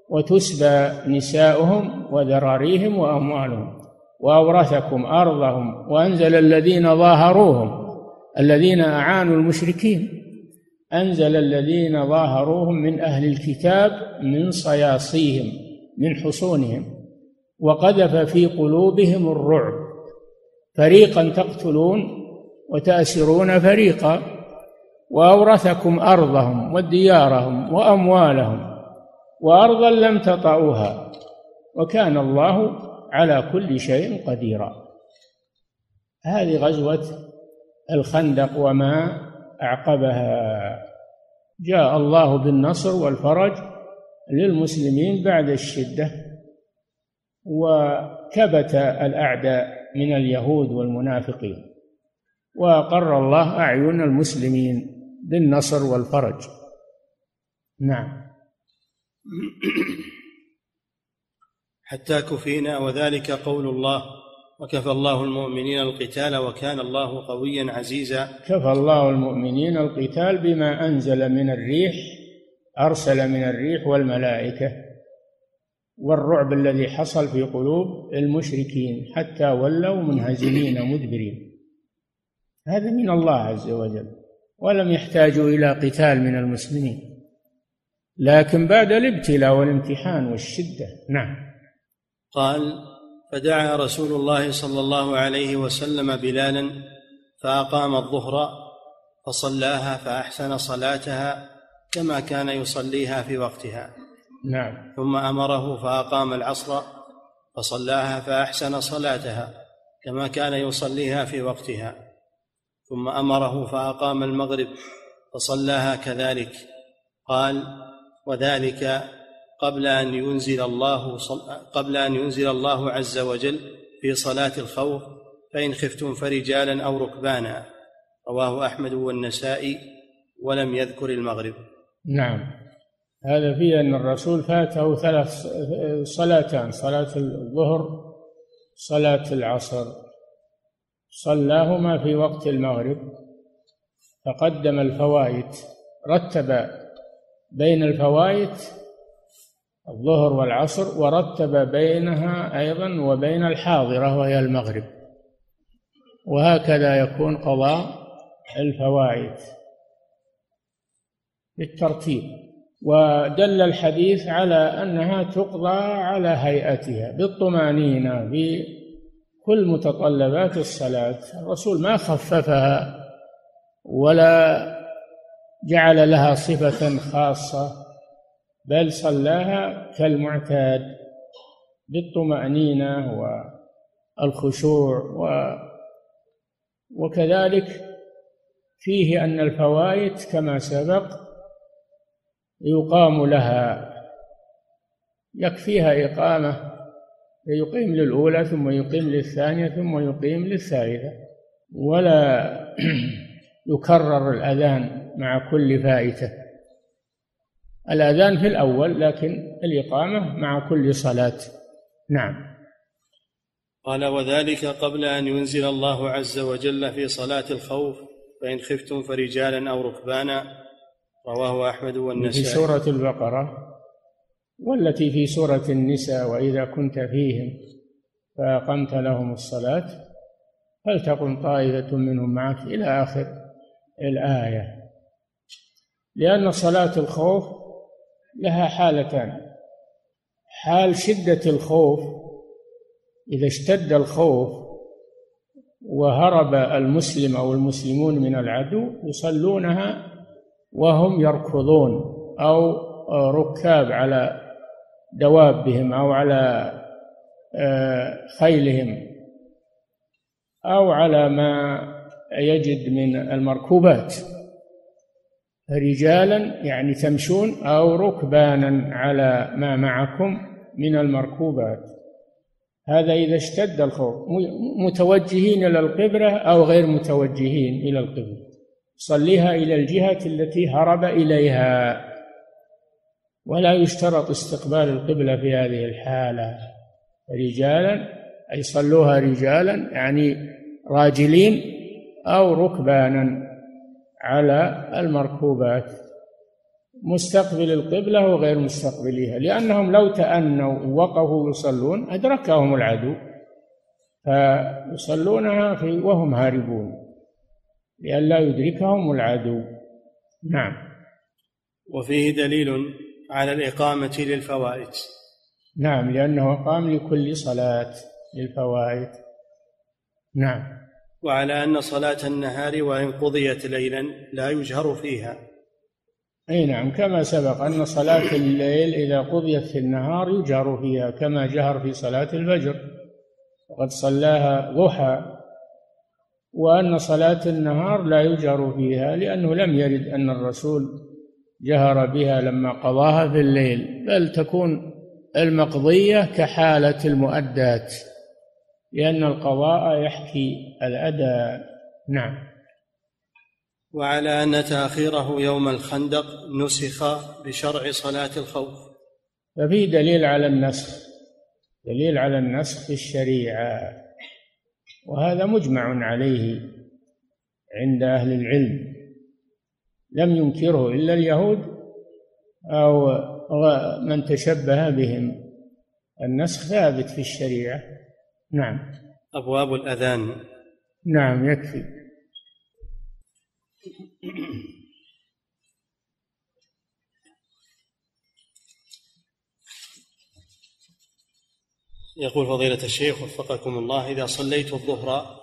وتسبى نساؤهم وذراريهم وأموالهم. وأورثكم أرضهم وأنزل الذين ظاهروهم الذين أعانوا المشركين. أنزل الذين ظاهروهم من أهل الكتاب من صياصيهم من حصونهم وقذف في قلوبهم الرعب. فريقا تقتلون وتأسرون فريقا وأورثكم أرضهم وديارهم وأموالهم وأرضا لم تطئوها. وكان الله على كل شيء قديرا. هذه غزوة الخندق وما أعقبها. جاء الله بالنصر والفرج للمسلمين بعد الشدة وكبت الأعداء من اليهود والمنافقين وأقر الله أعين المسلمين بالنصر والفرج. نعم. حتى كفينا وذلك قول الله. وكفى الله المؤمنين القتال وكان الله قويا عزيزا. كفى الله المؤمنين القتال بما أنزل من الريح أرسل من الريح والملائكة. والرعب الذي حصل في قلوب المشركين حتى ولوا منهزمين مدبرين. هذا من الله عز وجل. ولم يحتاجوا إلى قتال من المسلمين. لكن بعد الابتلاء والامتحان والشدة. نعم. قال فدعا رسول الله صلى الله عليه وسلم بلالا فأقام الظهر فصلاها فأحسن صلاتها كما كان يصليها في وقتها. نعم. ثم أمره فأقام العصر فصلاها فأحسن صلاتها كما كان يصليها في وقتها. ثم أمره فأقام المغرب فصلاها كذلك. قال وذلك قبل أن ينزل الله قبل أن ينزل الله عز وجل في صلاة الخوف فإن خفتم فرجالا أو ركبانا. رواه أحمد والنسائي ولم يذكر المغرب. نعم. هذا فيه أن الرسول فاته ثلاث صلاتان صلاة الظهر صلاة العصر. صلاهما في وقت المغرب. فقدم الفوائد رتب بين الفوائد الظهر والعصر ورتب بينها أيضا وبين الحاضرة وهي المغرب. وهكذا يكون قضاء الفوائد بالترتيب. ودل الحديث على أنها تقضى على هيئتها بالطمأنينة بكل متطلبات الصلاة. الرسول ما خففها ولا جعل لها صفة خاصة. بل صلاها كالمعتاد بالطمأنينة والخشوع و وكذلك فيه أن الفوائد كما سبق يقام لها يكفيها إقامة يقيم للأولى ثم يقيم للثانية ثم يقيم للثالثة ولا يكرر الأذان مع كل فائتة. الأذان في الأول لكن الإقامة مع كل صلاة. نعم. قال وذلك قبل أن ينزل الله عز وجل في صلاة الخوف فإن خفتم فرجالا أو ركبانا. رواه أحمد والنسائي. في سورة البقرة والتي في سورة النساء وإذا كنت فيهم فأقمت لهم الصلاة فلتقم طائفة منهم معك إلى آخر الآية. لأن صلاة الخوف لها حالتان. حال شدة الخوف إذا اشتد الخوف وهرب المسلم أو المسلمون من العدو يصلونها وهم يركضون أو ركاب على دوابهم أو على آه، خيلهم أو على ما يجد من المركوبات. رجالا يعني تمشون أو ركبانا على ما معكم من المركوبات. هذا إذا اشتد الخوف. متوجهين إلى القبلة أو غير متوجهين إلى القبلة صليها إلى الجهة التي هرب إليها. ولا يشترط استقبال القبلة في هذه الحالة. رجالا أي صلوها رجالا يعني راجلين أو ركبانا. على المركوبات. مستقبل القبلة وغير مستقبليها لأنهم لو تأنوا ووقفوا يصلون أدركهم العدو فيصلونها في وهم هاربون لئلا يدركهم العدو. نعم. وفيه دليل على الإقامة للفوائد. نعم لأنه أقام لكل صلاة للفوائد. نعم. وعلى أن صلاة النهار وإن قضيت ليلا لا يجهر فيها. أي نعم كما سبق أن صلاة الليل إذا قضيت في النهار يجهر فيها كما جهر في صلاة الفجر. وقد صلاها ضحى. وأن صلاة النهار لا يجهر فيها لأنه لم يرد أن الرسول جهر بها لما قضاها في الليل بل تكون المقضية كحالة المؤدات. لأن القضاء يحكي الأداء نعم. وعلى أن تأخيره يوم الخندق نسخ بشرع صلاة الخوف. ففي دليل على النسخ دليل على النسخ في الشريعة. وهذا مجمع عليه عند أهل العلم. لم ينكره إلا اليهود أو من تشبه بهم. النسخ ثابت في الشريعة. نعم. أبواب الأذان. نعم يكفي. يقول فضيلة الشيخ وفقكم الله إذا صليت الظهر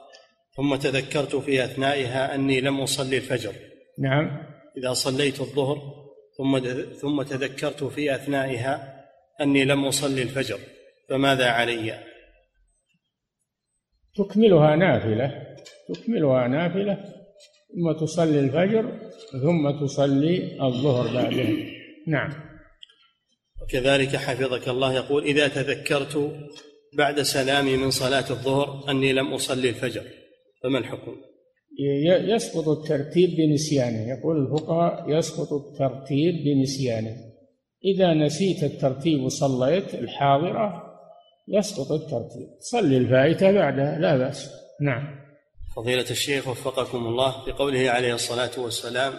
ثم تذكرت في أثنائها أني لم أصلي الفجر. نعم. إذا صليت الظهر ثم ثم تذكرت في أثنائها أني لم أصلي الفجر فماذا علي؟ تكملها نافلة تكملها نافلة ثم تصلي الفجر ثم تصلي الظهر بعدها. نعم. وكذلك حفظك الله يقول إذا تذكرت بعد سلامي من صلاة الظهر أني لم أصلي الفجر. فما الحكم؟ يسقط الترتيب بنسيانه. يقول الفقهاء يسقط الترتيب بنسيانه. إذا نسيت الترتيب وصليت الحاضرة يسقط الترتيب. صلي الفائتة بعدها لا بأس. نعم. فضيلة الشيخ وفقكم الله بقوله عليه الصلاة والسلام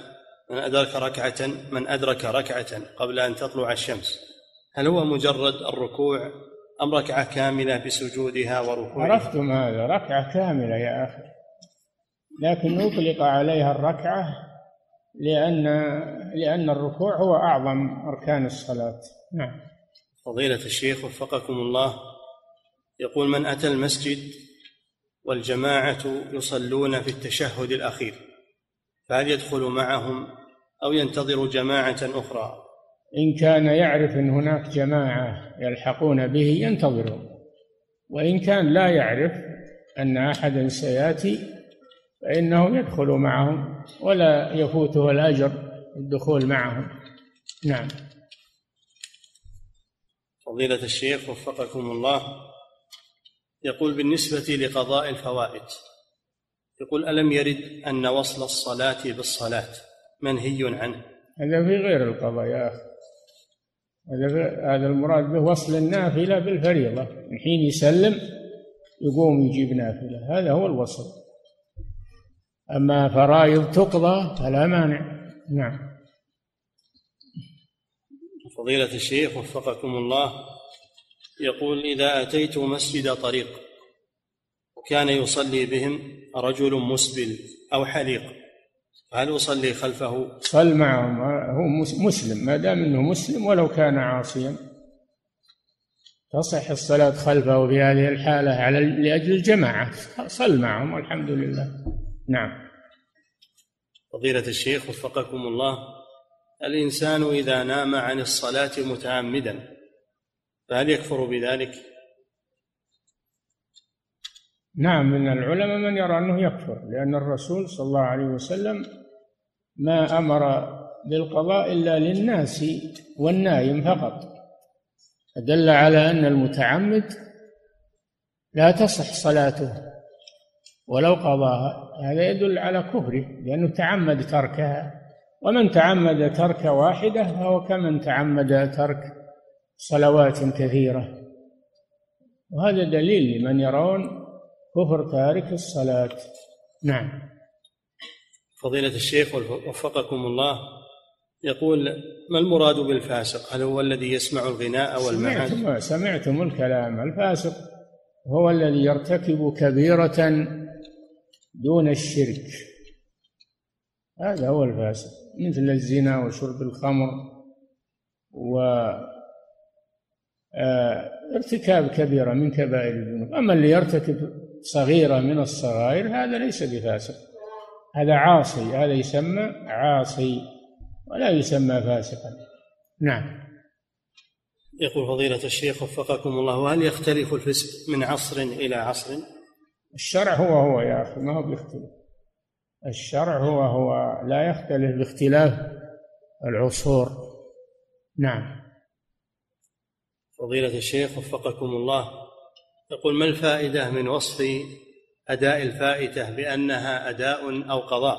من أدرك ركعة من أدرك ركعة قبل أن تطلع الشمس هل هو مجرد الركوع أم ركعة كاملة بسجودها وركوعها؟ عرفتم هذا ركعة كاملة يا أخي. لكن أطلق عليها الركعة لأن لأن الركوع هو أعظم أركان الصلاة. نعم. فضيلة الشيخ وفقكم الله يقول من أتى المسجد والجماعة يصلون في التشهد الأخير فهل يدخل معهم أو ينتظر جماعة أخرى؟ إن كان يعرف أن هناك جماعة يلحقون به ينتظرهم وإن كان لا يعرف أن أحدا سيأتي فإنه يدخل معهم ولا يفوته الأجر الدخول معهم. نعم. فضيلة الشيخ وفقكم الله. يقول بالنسبة لقضاء الفوائد. يقول ألم يرد أن وصل الصلاة بالصلاة؟ منهي عنه. هذا في غير القضاء يا أخي. هذا هذا المراد به وصل النافلة بالفريضة. من حين يسلم يقوم يجيب نافلة. هذا هو الوصل. أما فرائض تقضى فلا مانع. نعم. فضيلة الشيخ وفقكم الله. يقول إذا أتيت مسجد طريق وكان يصلي بهم رجل مسبل أو حليق هل أصلي خلفه؟ صل معهم. هو مسلم. ما دام أنه مسلم ولو كان عاصيا. تصح الصلاة خلفه في هذه الحالة على لأجل الجماعة. صل معهم والحمد لله. نعم. فضيلة الشيخ وفقكم الله الإنسان إذا نام عن الصلاة متعمدا فهل يكفر بذلك؟ نعم من العلماء من يرى أنه يكفر لأن الرسول صلى الله عليه وسلم ما أمر بالقضاء إلا للناس والنايم فقط. دل على أن المتعمد لا تصح صلاته ولو قضاها هذا يدل على كفره لأنه تعمد تركها. ومن تعمد ترك واحدة فهو كمن تعمد ترك صلوات كثيرة. وهذا دليل لمن يرون كفر تارك الصلاة. نعم. فضيلة الشيخ وفقكم الله يقول ما المراد بالفاسق؟ هل هو الذي يسمع الغناء والمعازف سمعتم, سمعتم الكلام. الفاسق هو الذي يرتكب كبيرة دون الشرك. هذا هو الفاسق مثل الزنا وشرب الخمر و ارتكاب كبيرة من كبائر الذنوب. أما اللي يرتكب صغيرة من الصغائر هذا ليس بفاسق. هذا عاصي هذا يسمى عاصي ولا يسمى فاسقا. نعم. يقول فضيلة الشيخ وفقكم الله وهل يختلف الفسق من عصر إلى عصر؟ الشرع هو هو يا أخي ما هو بيختلف الشرع هو هو لا يختلف باختلاف العصور. نعم. فضيلة الشيخ وفقكم الله. يقول ما الفائدة من وصف أداء الفائتة بأنها أداء أو قضاء؟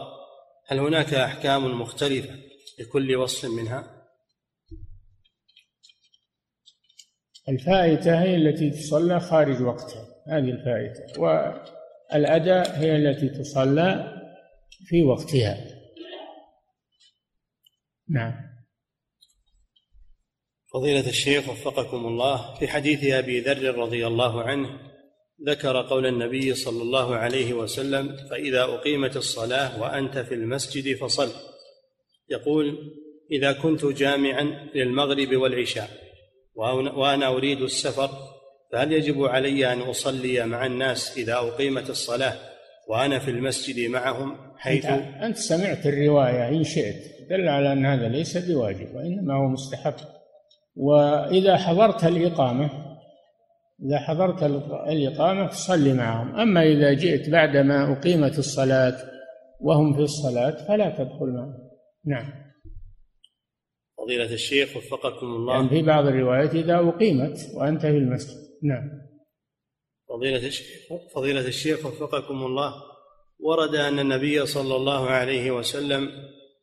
هل هناك أحكام مختلفة لكل وصف منها؟ الفائتة هي التي تصلى خارج وقتها هذه الفائتة. والأداء هي التي تصلى في وقتها. نعم. فضيلة الشيخ وفقكم الله في حديث أبي ذر رضي الله عنه ذكر قول النبي صلى الله عليه وسلم فإذا أقيمت الصلاة وأنت في المسجد فصل. يقول إذا كنت جامعا للمغرب والعشاء وأنا أريد السفر فهل يجب علي أن أصلي مع الناس إذا أقيمت الصلاة وأنا في المسجد معهم حيث أنت سمعت الرواية إن شئت دل على أن هذا ليس بواجب وإنما هو مستحب. وإذا حضرت الإقامة إذا حضرت الإقامة فصلي معهم. أما إذا جئت بعدما أقيمت الصلاة وهم في الصلاة فلا تدخل معهم. نعم. فضيلة الشيخ وفقكم الله. يعني في بعض الروايات إذا أقيمت وأنت في المسجد. نعم. فضيلة الشيخ فضيلة الشيخ وفقكم الله. ورد أن النبي صلى الله عليه وسلم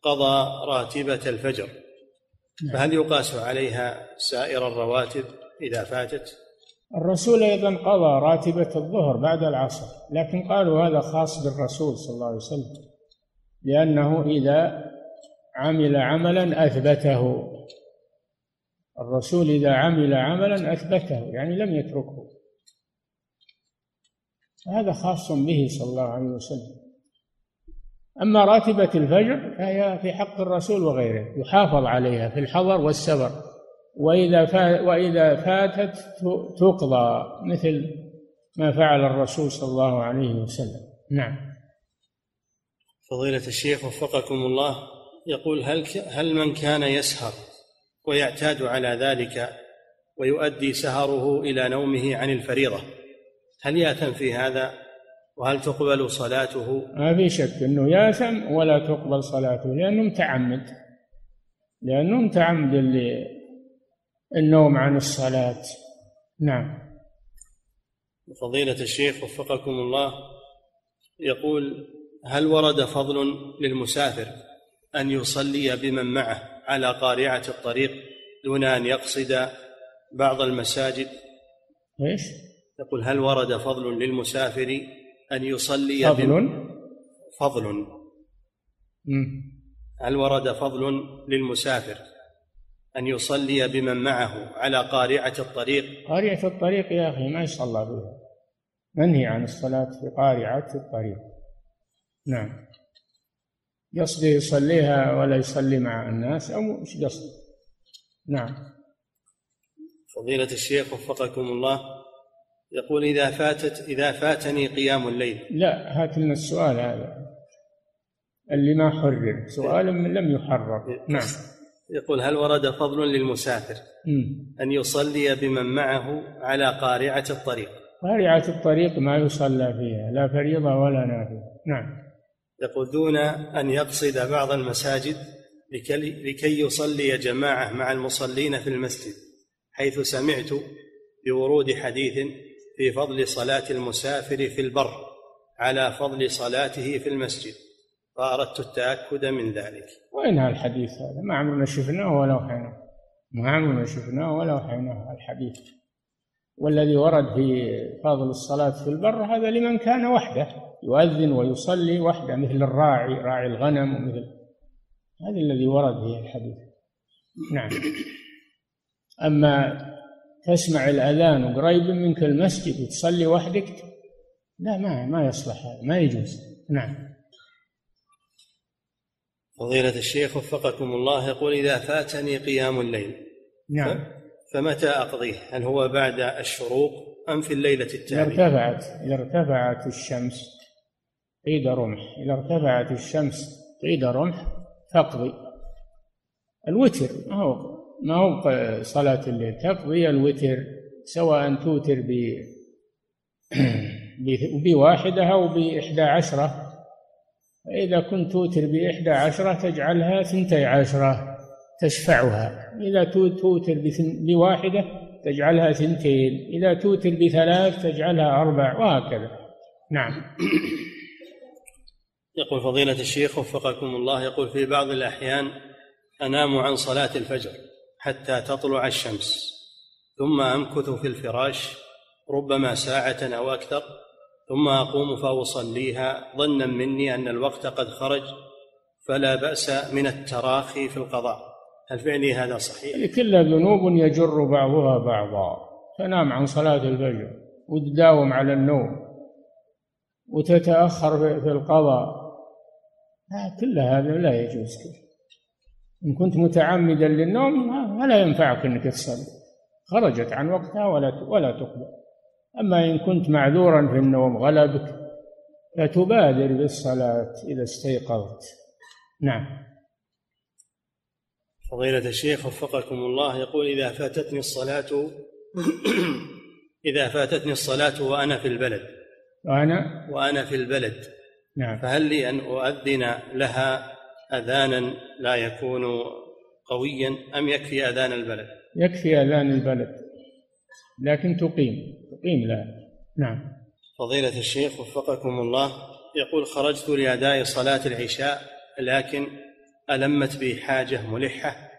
قضى راتبة الفجر. فهل يقاس عليها سائر الرواتب إذا فاتت؟ الرسول أيضا قضى راتبة الظهر بعد العصر لكن قالوا هذا خاص بالرسول صلى الله عليه وسلم لأنه إذا عمل عملا أثبته. الرسول إذا عمل عملا أثبته يعني لم يتركه. هذا خاص به صلى الله عليه وسلم. أما راتبة الفجر فهي في حق الرسول وغيره يحافظ عليها في الحضر والسفر وإذا وإذا فاتت تقضى مثل ما فعل الرسول صلى الله عليه وسلم. نعم. فضيلة الشيخ وفقكم الله يقول هل هل من كان يسهر ويعتاد على ذلك ويؤدي سهره إلى نومه عن الفريضة هل يأثم في هذا؟ وهل تقبل صلاته؟ ما في شك أنه يأثم ولا تقبل صلاته لأنه متعمد لأنه متعمد النوم عن الصلاة. نعم. فضيلة الشيخ وفقكم الله يقول هل ورد فضل للمسافر أن يصلي بمن معه على قارعة الطريق دون أن يقصد بعض المساجد؟ إيش؟ يقول هل ورد فضل للمسافر أن يصلي فضل. فضل. هل ورد فضل للمسافر أن يصلي بمن معه على قارعة الطريق؟ قارعة الطريق يا أخي ما يصلى بها. منهي عن الصلاة في قارعة الطريق. نعم. قصده يصليها ولا يصلي مع الناس أو إيش قصده نعم. فضيلة الشيخ وفقكم الله يقول إذا فاتت إذا فاتني قيام الليل. لا هات لنا السؤال هذا. اللي ما حرر. سؤال لم يحرر. نعم. يقول هل ورد فضل للمسافر أن يصلي بمن معه على قارعة الطريق؟ قارعة الطريق ما يصلى فيها لا فريضة ولا نافلة. نعم. يقول دون أن يقصد بعض المساجد لكي يصلي جماعة مع المصلين في المسجد حيث سمعت بورود حديث في فضل صلاة المسافر في البر على فضل صلاته في المسجد. فأردت التأكد من ذلك. وين الحديث هذا ما عمرنا شفناه ولا وحيناه ما عمرنا شفناه ولا وحيناه الحديث. والذي ورد في فضل الصلاة في البر هذا لمن كان وحده يؤذن ويصلي وحده مثل الراعي راعي الغنم ومثل. هذا الذي ورد في الحديث. نعم. أما تسمع الأذان وقريب منك المسجد وتصلي وحدك. لا ما ما يصلح هذا ما يجوز. نعم. فضيلة الشيخ وفقكم الله يقول إذا فاتني قيام الليل نعم. فمتى أقضيه؟ هل هو بعد الشروق أم في الليلة التالية؟ إذا ارتفعت إذا ارتفعت الشمس قيد رمح إذا ارتفعت الشمس قيد رمح فاقضي. الوتر ما هو ما هو صلاة الليل تقضي الوتر سواء توتر ب بواحدة أو بإحدى عشرة. فإذا كنت توتر بإحدى عشرة تجعلها ثنتي عشرة تشفعها. إذا توتر بواحدة تجعلها ثنتين. إذا توتر بثلاث تجعلها أربع وهكذا. نعم. يقول فضيلة الشيخ وفقكم الله يقول في بعض الأحيان أنام عن صلاة الفجر. حتى تطلع الشمس ثم أمكث في الفراش ربما ساعة أو أكثر ثم أقوم فأصليها. ظنا مني أن الوقت قد خرج فلا بأس من التراخي في القضاء. هل فعلي هذا صحيح؟ كلها ذنوب يجر بعضها بعضا. تنام عن صلاة الفجر وتداوم على النوم وتتأخر في القضاء. كل هذا لا يجوز إن كنت متعمدا للنوم فلا ينفعك أنك تصلي. خرجت عن وقتها ولا ولا تقبل. أما إن كنت معذورا في النوم غلبك. فتبادر بالصلاة إذا استيقظت. نعم. فضيلة الشيخ وفقكم الله يقول إذا فاتتني الصلاة إذا فاتتني الصلاة وأنا في البلد. وأنا؟ وأنا في البلد. نعم. فهل لي أن أؤذن لها أذانا لا يكون قويا أم يكفي أذان البلد يكفي أذان البلد لكن تقيم تقيم لها نعم فضيلة الشيخ وفقكم الله يقول خرجت لأداء صلاة العشاء لكن ألمت بي حاجة ملحة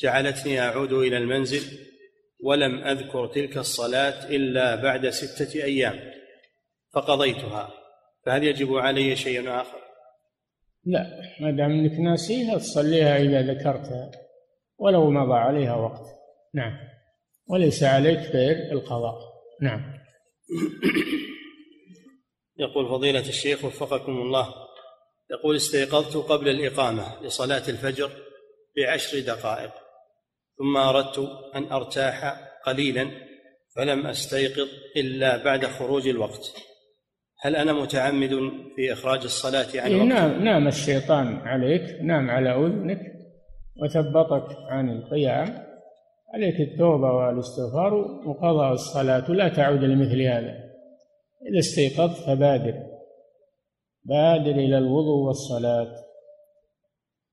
جعلتني أعود إلى المنزل ولم أذكر تلك الصلاة إلا بعد ستة أيام فقضيتها فهل يجب علي شيء آخر؟ لا ما دام إنك ناسيها تصليها إذا ذكرتها ولو مضى عليها وقت. نعم. وليس عليك غير القضاء. نعم. يقول فضيلة الشيخ وفقكم الله يقول استيقظت قبل الإقامة لصلاة الفجر بعشر دقائق ثم أردت أن أرتاح قليلا فلم أستيقظ إلا بعد خروج الوقت. هل أنا متعمد في إخراج الصلاة عن إيه نام نام الشيطان عليك نام على أذنك وثبطك عن القيام عليك التوبة والاستغفار وقضاء الصلاة لا تعود لمثل هذا. إذا استيقظت فبادر بادر إلى الوضوء والصلاة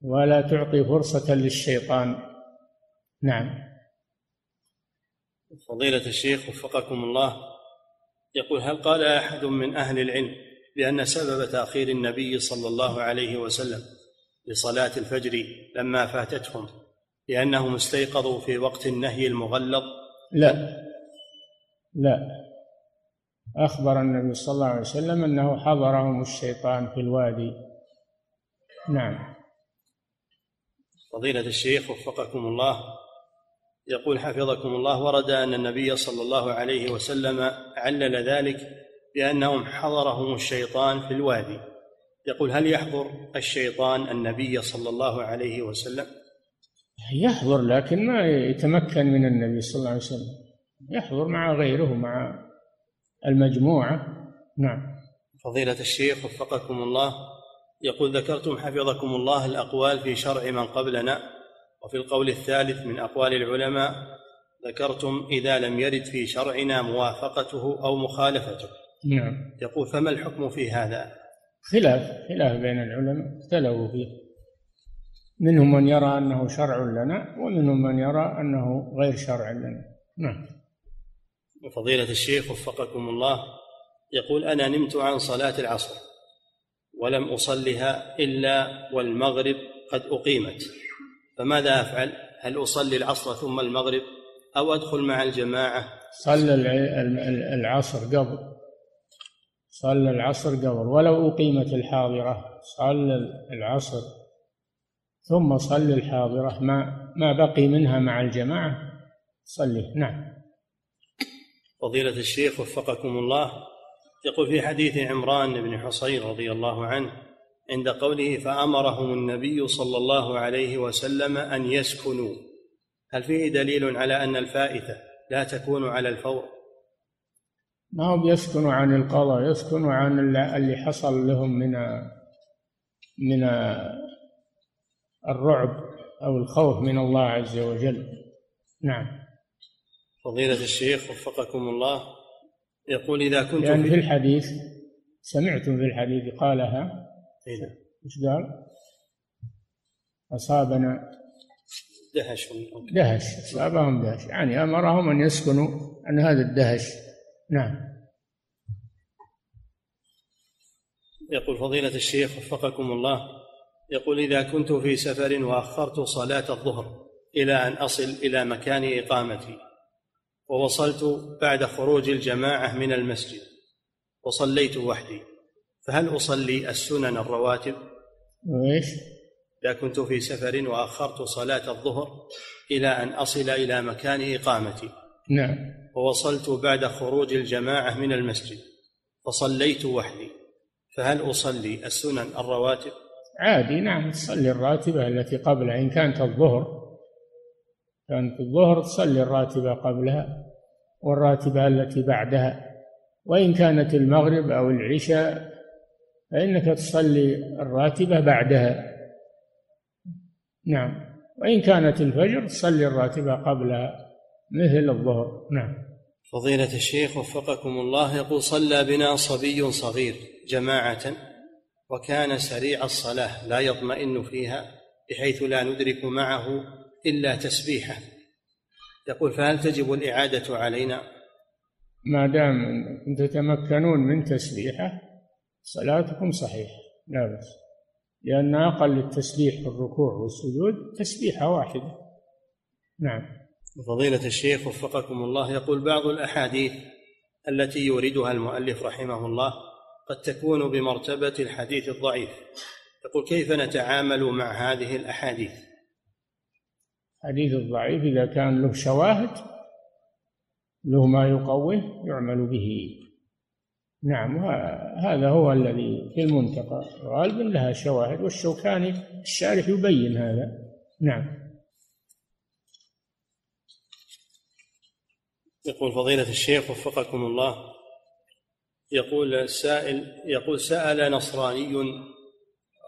ولا تعطي فرصة للشيطان. نعم. فضيلة الشيخ وفقكم الله يقول هل قال أحد من أهل العلم بأن سبب تأخير النبي صلى الله عليه وسلم لصلاة الفجر لما فاتتهم لأنهم استيقظوا في وقت النهي المغلظ؟ لا. لا. أخبر النبي صلى الله عليه وسلم أنه حضرهم الشيطان في الوادي. نعم. فضيلة الشيخ وفقكم الله يقول حفظكم الله ورد أن النبي صلى الله عليه وسلم علل ذلك بأنهم حضرهم الشيطان في الوادي. يقول هل يحضر الشيطان النبي صلى الله عليه وسلم؟ يحضر لكن ما يتمكن من النبي صلى الله عليه وسلم. يحضر مع غيره مع المجموعة. نعم. فضيلة الشيخ وفقكم الله. يقول ذكرتم حفظكم الله الأقوال في شرع من قبلنا. وفي القول الثالث من أقوال العلماء ذكرتم إذا لم يرد في شرعنا موافقته أو مخالفته. نعم. يقول فما الحكم في هذا؟ خلاف خلاف بين العلماء اختلفوا فيه. منهم من يرى أنه شرع لنا ومنهم من يرى أنه غير شرع لنا. نعم. وفضيلة الشيخ وفقكم الله يقول أنا نمت عن صلاة العصر ولم أصلها إلا والمغرب قد أقيمت. فماذا أفعل؟ هل أصلي العصر ثم المغرب أو أدخل مع الجماعة؟ صلى العصر قبل. صلى العصر قبل. ولو أقيمت الحاضرة صلى العصر ثم صلي الحاضرة. ما ما بقي منها مع الجماعة صلي. نعم. فضيلة الشيخ وفقكم الله يقول في حديث عمران بن حصين رضي الله عنه عند قوله فأمرهم النبي صلى الله عليه وسلم أن يسكنوا. هل فيه دليل على أن الفائتة لا تكون على الفور؟ ما هو بيسكنوا عن القضاء يسكنوا عن اللي حصل لهم من من الرعب أو الخوف من الله عز وجل. نعم. فضيلة الشيخ وفقكم الله يقول إذا كنت يعني في الحديث سمعتم في الحديث قالها إيه إيش قال؟ أصابنا دهش دهش أصابهم دهش. يعني أمرهم أن يسكنوا عن هذا الدهش. نعم. يقول فضيلة الشيخ وفقكم الله يقول إذا كنت في سفر وأخرت صلاة الظهر إلى أن أصل إلى مكان إقامتي ووصلت بعد خروج الجماعة من المسجد وصليت وحدي فهل أصلي السنن الرواتب؟ وإيش؟ إذا كنت في سفر وأخرت صلاة الظهر إلى أن أصل إلى مكان إقامتي نعم ووصلت بعد خروج الجماعة من المسجد فصليت وحدي فهل أصلي السنن الرواتب؟ عادي نعم تصلي الراتبة التي قبلها إن كانت الظهر كانت الظهر تصلي الراتبة قبلها والراتبة التي بعدها وإن كانت المغرب أو العشاء فإنك تصلي الراتبة بعدها. نعم. وإن كانت الفجر تصلي الراتبة قبلها مثل الظهر. نعم. فضيلة الشيخ وفقكم الله يقول صلى بنا صبي صغير جماعة وكان سريع الصلاة لا يطمئن فيها بحيث لا ندرك معه إلا تسبيحه. يقول فهل تجب الإعادة علينا؟ ما دام تتمكنون من تسبيحه صلاتكم صحيحة لا بأس. لأن أقل التسبيح في الركوع والسجود تسبيحة واحدة. نعم. فضيلة الشيخ وفقكم الله يقول بعض الأحاديث التي يوردها المؤلف رحمه الله قد تكون بمرتبة الحديث الضعيف. يقول كيف نتعامل مع هذه الأحاديث؟ الحديث الضعيف إذا كان له شواهد له ما يقويه يعمل به. نعم هذا هو الذي في المنتقى غالبا لها شواهد والشوكاني الشارح يبين هذا. نعم. يقول فضيلة الشيخ وفقكم الله يقول السائل يقول سأل نصراني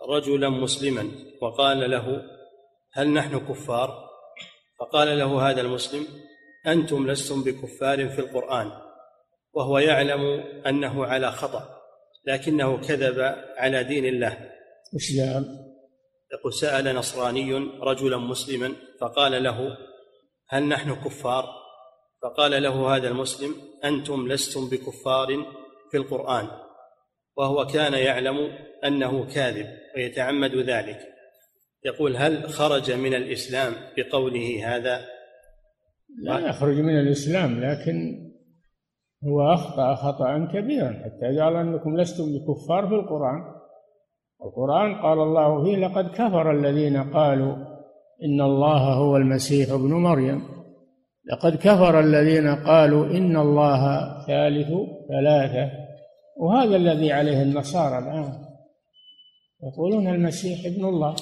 رجلا مسلما وقال له هل نحن كفار؟ فقال له هذا المسلم أنتم لستم بكفار في القرآن. وهو يعلم أنه على خطأ لكنه كذب على دين الله. وش يقول سأل نصراني رجلا مسلما فقال له هل نحن كفار؟ فقال له هذا المسلم أنتم لستم بكفار في القرآن. وهو كان يعلم أنه كاذب ويتعمد ذلك. يقول هل خرج من الإسلام بقوله هذا؟ لا يخرج من الإسلام لكن هو أخطأ خطأ كبيرا حتى قال أنكم لستم بكفار في القرآن. القرآن قال الله فيه لقد كفر الذين قالوا إن الله هو المسيح ابن مريم. لقد كفر الذين قالوا إن الله ثالث ثلاثة. وهذا الذي عليه النصارى الآن. يقولون المسيح ابن الله.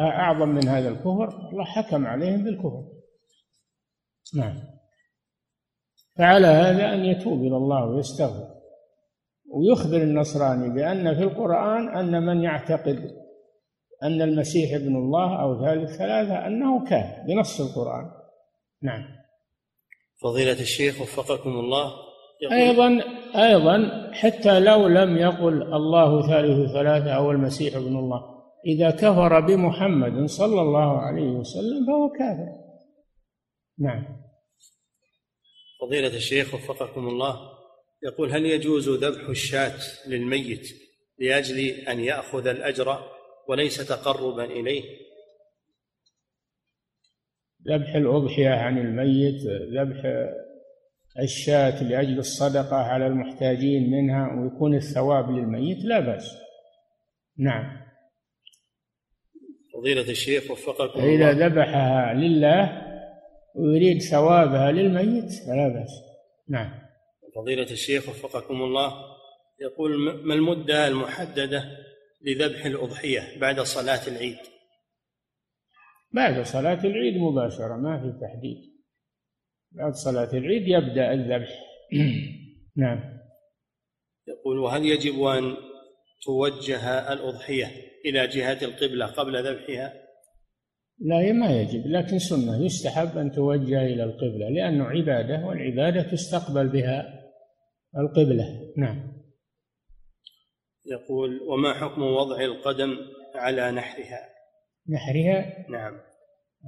أعظم من هذا الكفر؟ الله حكم عليهم بالكفر. نعم. فعلى هذا أن يتوب إلى الله ويستغفر. ويخبر النصراني بأن في القرآن أن من يعتقد أن المسيح ابن الله أو ثالث ثلاثة أنه كافر بنص القرآن. نعم. فضيلة الشيخ وفقكم الله. أيضا أيضا حتى لو لم يقل الله ثالث ثلاثة أو المسيح ابن الله إذا كفر بمحمد صلى الله عليه وسلم فهو كافر. نعم. فضيلة الشيخ وفقكم الله يقول هل يجوز ذبح الشاة للميت لأجل أن يأخذ الأجر وليس تقربا إليه؟ ذبح الأضحية عن الميت ذبح الشاة لأجل الصدقة على المحتاجين منها ويكون الثواب للميت لا بأس. نعم. فضيلة الشيخ وفقكم إذا ذبحها لله ويريد ثوابها للميت فلا بأس. نعم. فضيلة الشيخ وفقكم الله يقول ما المدة المحددة لذبح الأضحية بعد صلاة العيد؟ بعد صلاة العيد مباشرة ما في تحديد. بعد صلاة العيد يبدأ الذبح. نعم. يقول وهل يجب أن توجه الأضحية إلى جهة القبلة قبل ذبحها؟ لا ما يجب. لكن سنة. يستحب أن توجه إلى القبلة لأنه عبادة والعبادة تستقبل بها القبلة. نعم. يقول وما حكم وضع القدم على نحرها؟ نحرها؟ نعم.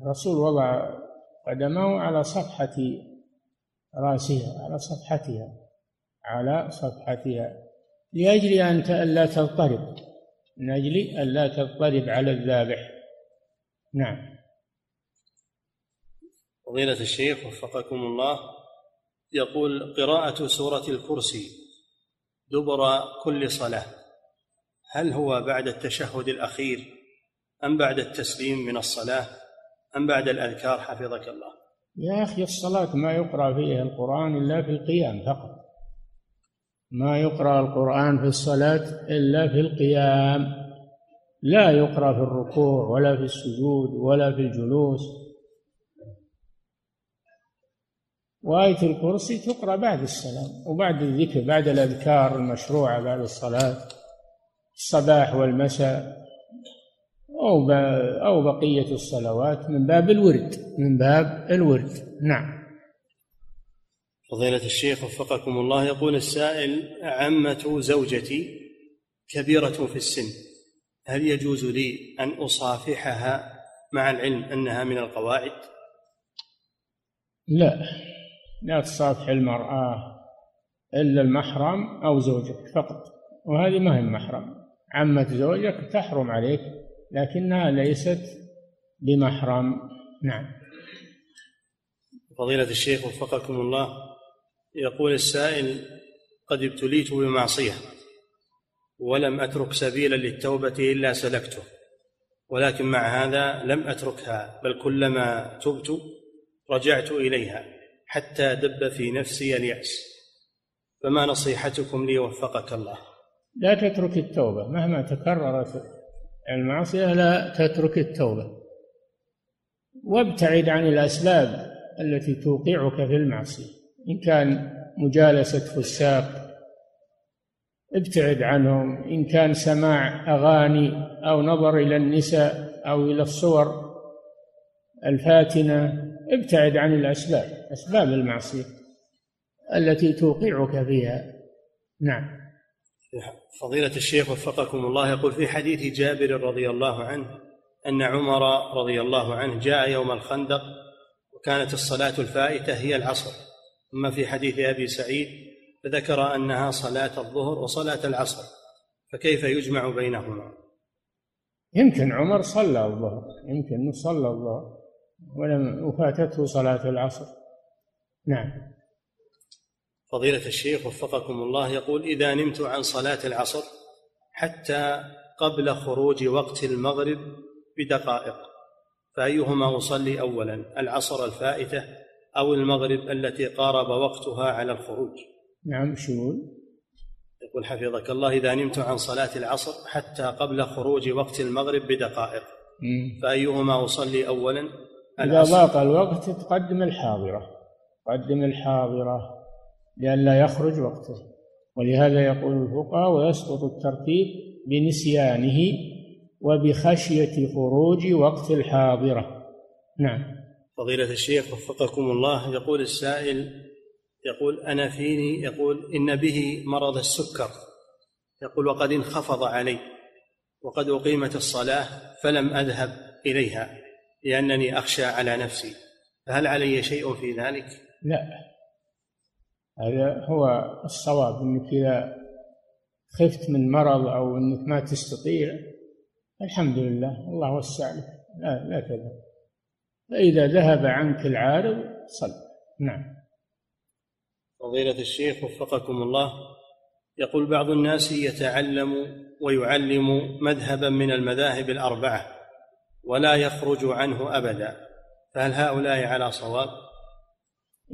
الرسول وضع قدمه على صفحة رأسها على صفحتها على صفحتها لأجل أن لا تضطرب. من أجل أن لا تضطرب على الذابح. نعم. فضيلة الشيخ وفقكم الله يقول قراءة سورة الكرسي دبر كل صلاة هل هو بعد التشهد الأخير أم بعد التسليم من الصلاة أم بعد الأذكار؟ حفظك الله. يا أخي الصلاة ما يقرأ فيها القرآن إلا في القيام فقط. ما يقرأ القرآن في الصلاة إلا في القيام. لا يقرأ في الركوع ولا في السجود ولا في الجلوس. وآية الكرسي تقرأ بعد السلام وبعد الذكر بعد الأذكار المشروعة بعد الصلاة الصباح والمساء أو أو بقية الصلوات من باب الورد من باب الورد. نعم. فضيلة الشيخ وفقكم الله يقول السائل عمة زوجتي كبيرة في السن. هل يجوز لي أن أصافحها مع العلم أنها من القواعد؟ لا. لا تصافح المرأة إلا المحرم أو زوجك فقط. وهذه ما هي محرم. عمة زوجك تحرم عليك لكنها ليست بمحرم. نعم. فضيلة الشيخ وفقكم الله يقول السائل قد ابتليت بمعصية. ولم أترك سبيلا للتوبة إلا سلكته. ولكن مع هذا لم أتركها بل كلما تبت رجعت إليها حتى دب في نفسي اليأس. فما نصيحتكم لي وفقك الله؟ لا تترك التوبة. مهما تكررت المعصية لا تترك التوبة. وابتعد عن الأسباب التي توقعك في المعصية. إن كان مجالسة فساق ابتعد عنهم. إن كان سماع أغاني أو نظر إلى النساء أو إلى الصور الفاتنة ابتعد عن الأسباب أسباب المعصية التي توقعك فيها. نعم. فضيلة الشيخ وفقكم الله يقول في حديث جابر رضي الله عنه أن عمر رضي الله عنه جاء يوم الخندق وكانت الصلاة الفائتة هي العصر. ثم في حديث أبي سعيد فذكر أنها صلاة الظهر وصلاة العصر فكيف يجمع بينهما؟ يمكن عمر صلى الظهر يمكن صلى الظهر ولم وفاتته صلاة العصر. نعم. فضيلة الشيخ وفقكم الله يقول إذا نمت عن صلاة العصر حتى قبل خروج وقت المغرب بدقائق فأيهما أصلي أولا العصر الفائتة أو المغرب التي قارب وقتها على الخروج؟ نعم شو يقول حفظك الله إذا نمت عن صلاة العصر حتى قبل خروج وقت المغرب بدقائق فأيهما أصلي أولا؟ إذا ضاق الوقت تقدم الحاضرة. قدم الحاضرة لئلا يخرج وقته. ولهذا يقول الفقهاء ويسقط الترتيب بنسيانه وبخشية خروج وقت الحاضرة. نعم. فضيلة الشيخ وفقكم الله يقول السائل يقول أنا فيني يقول إن به مرض السكر. يقول وقد انخفض علي وقد أقيمت الصلاة فلم أذهب إليها لأنني أخشى على نفسي. فهل علي شيء في ذلك؟ لا. هذا هو الصواب أنك إذا خفت من مرض أو أنك ما تستطيع الحمد لله الله وسع لك. لا لا تذهب. فإذا ذهب عنك العارض صل. نعم. فضيلة الشيخ وفقكم الله يقول بعض الناس يتعلم ويعلم مذهبا من المذاهب الأربعة ولا يخرج عنه أبدا فهل هؤلاء على صواب؟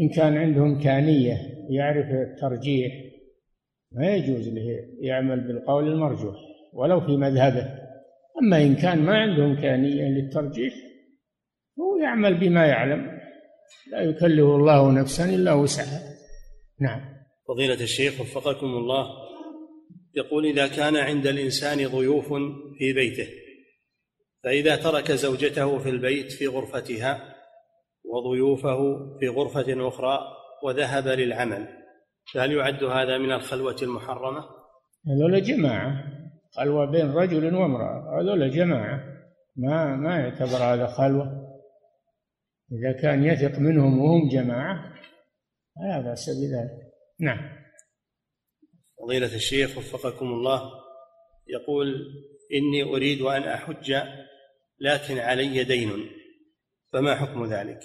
إن كان عنده إمكانية يعرف الترجيح ما يجوز له يعمل بالقول المرجوح ولو في مذهبه أما إن كان ما عنده إمكانية للترجيح هو يعمل بما يعلم لا يكلف الله نفسا إلا وسعها نعم. فضيلة الشيخ وفقكم الله يقول إذا كان عند الإنسان ضيوف في بيته فإذا ترك زوجته في البيت في غرفتها وضيوفه في غرفة أخرى وذهب للعمل فهل يعد هذا من الخلوة المحرمة؟ هذول جماعة خلوة بين رجل وامرأة هذول جماعة. ما ما يعتبر هذا خلوة. إذا كان يثق منهم وهم جماعة لا بأس بذلك. نعم. فضيلة الشيخ وفقكم الله يقول إني أريد أن أحج لكن علي دين فما حكم ذلك؟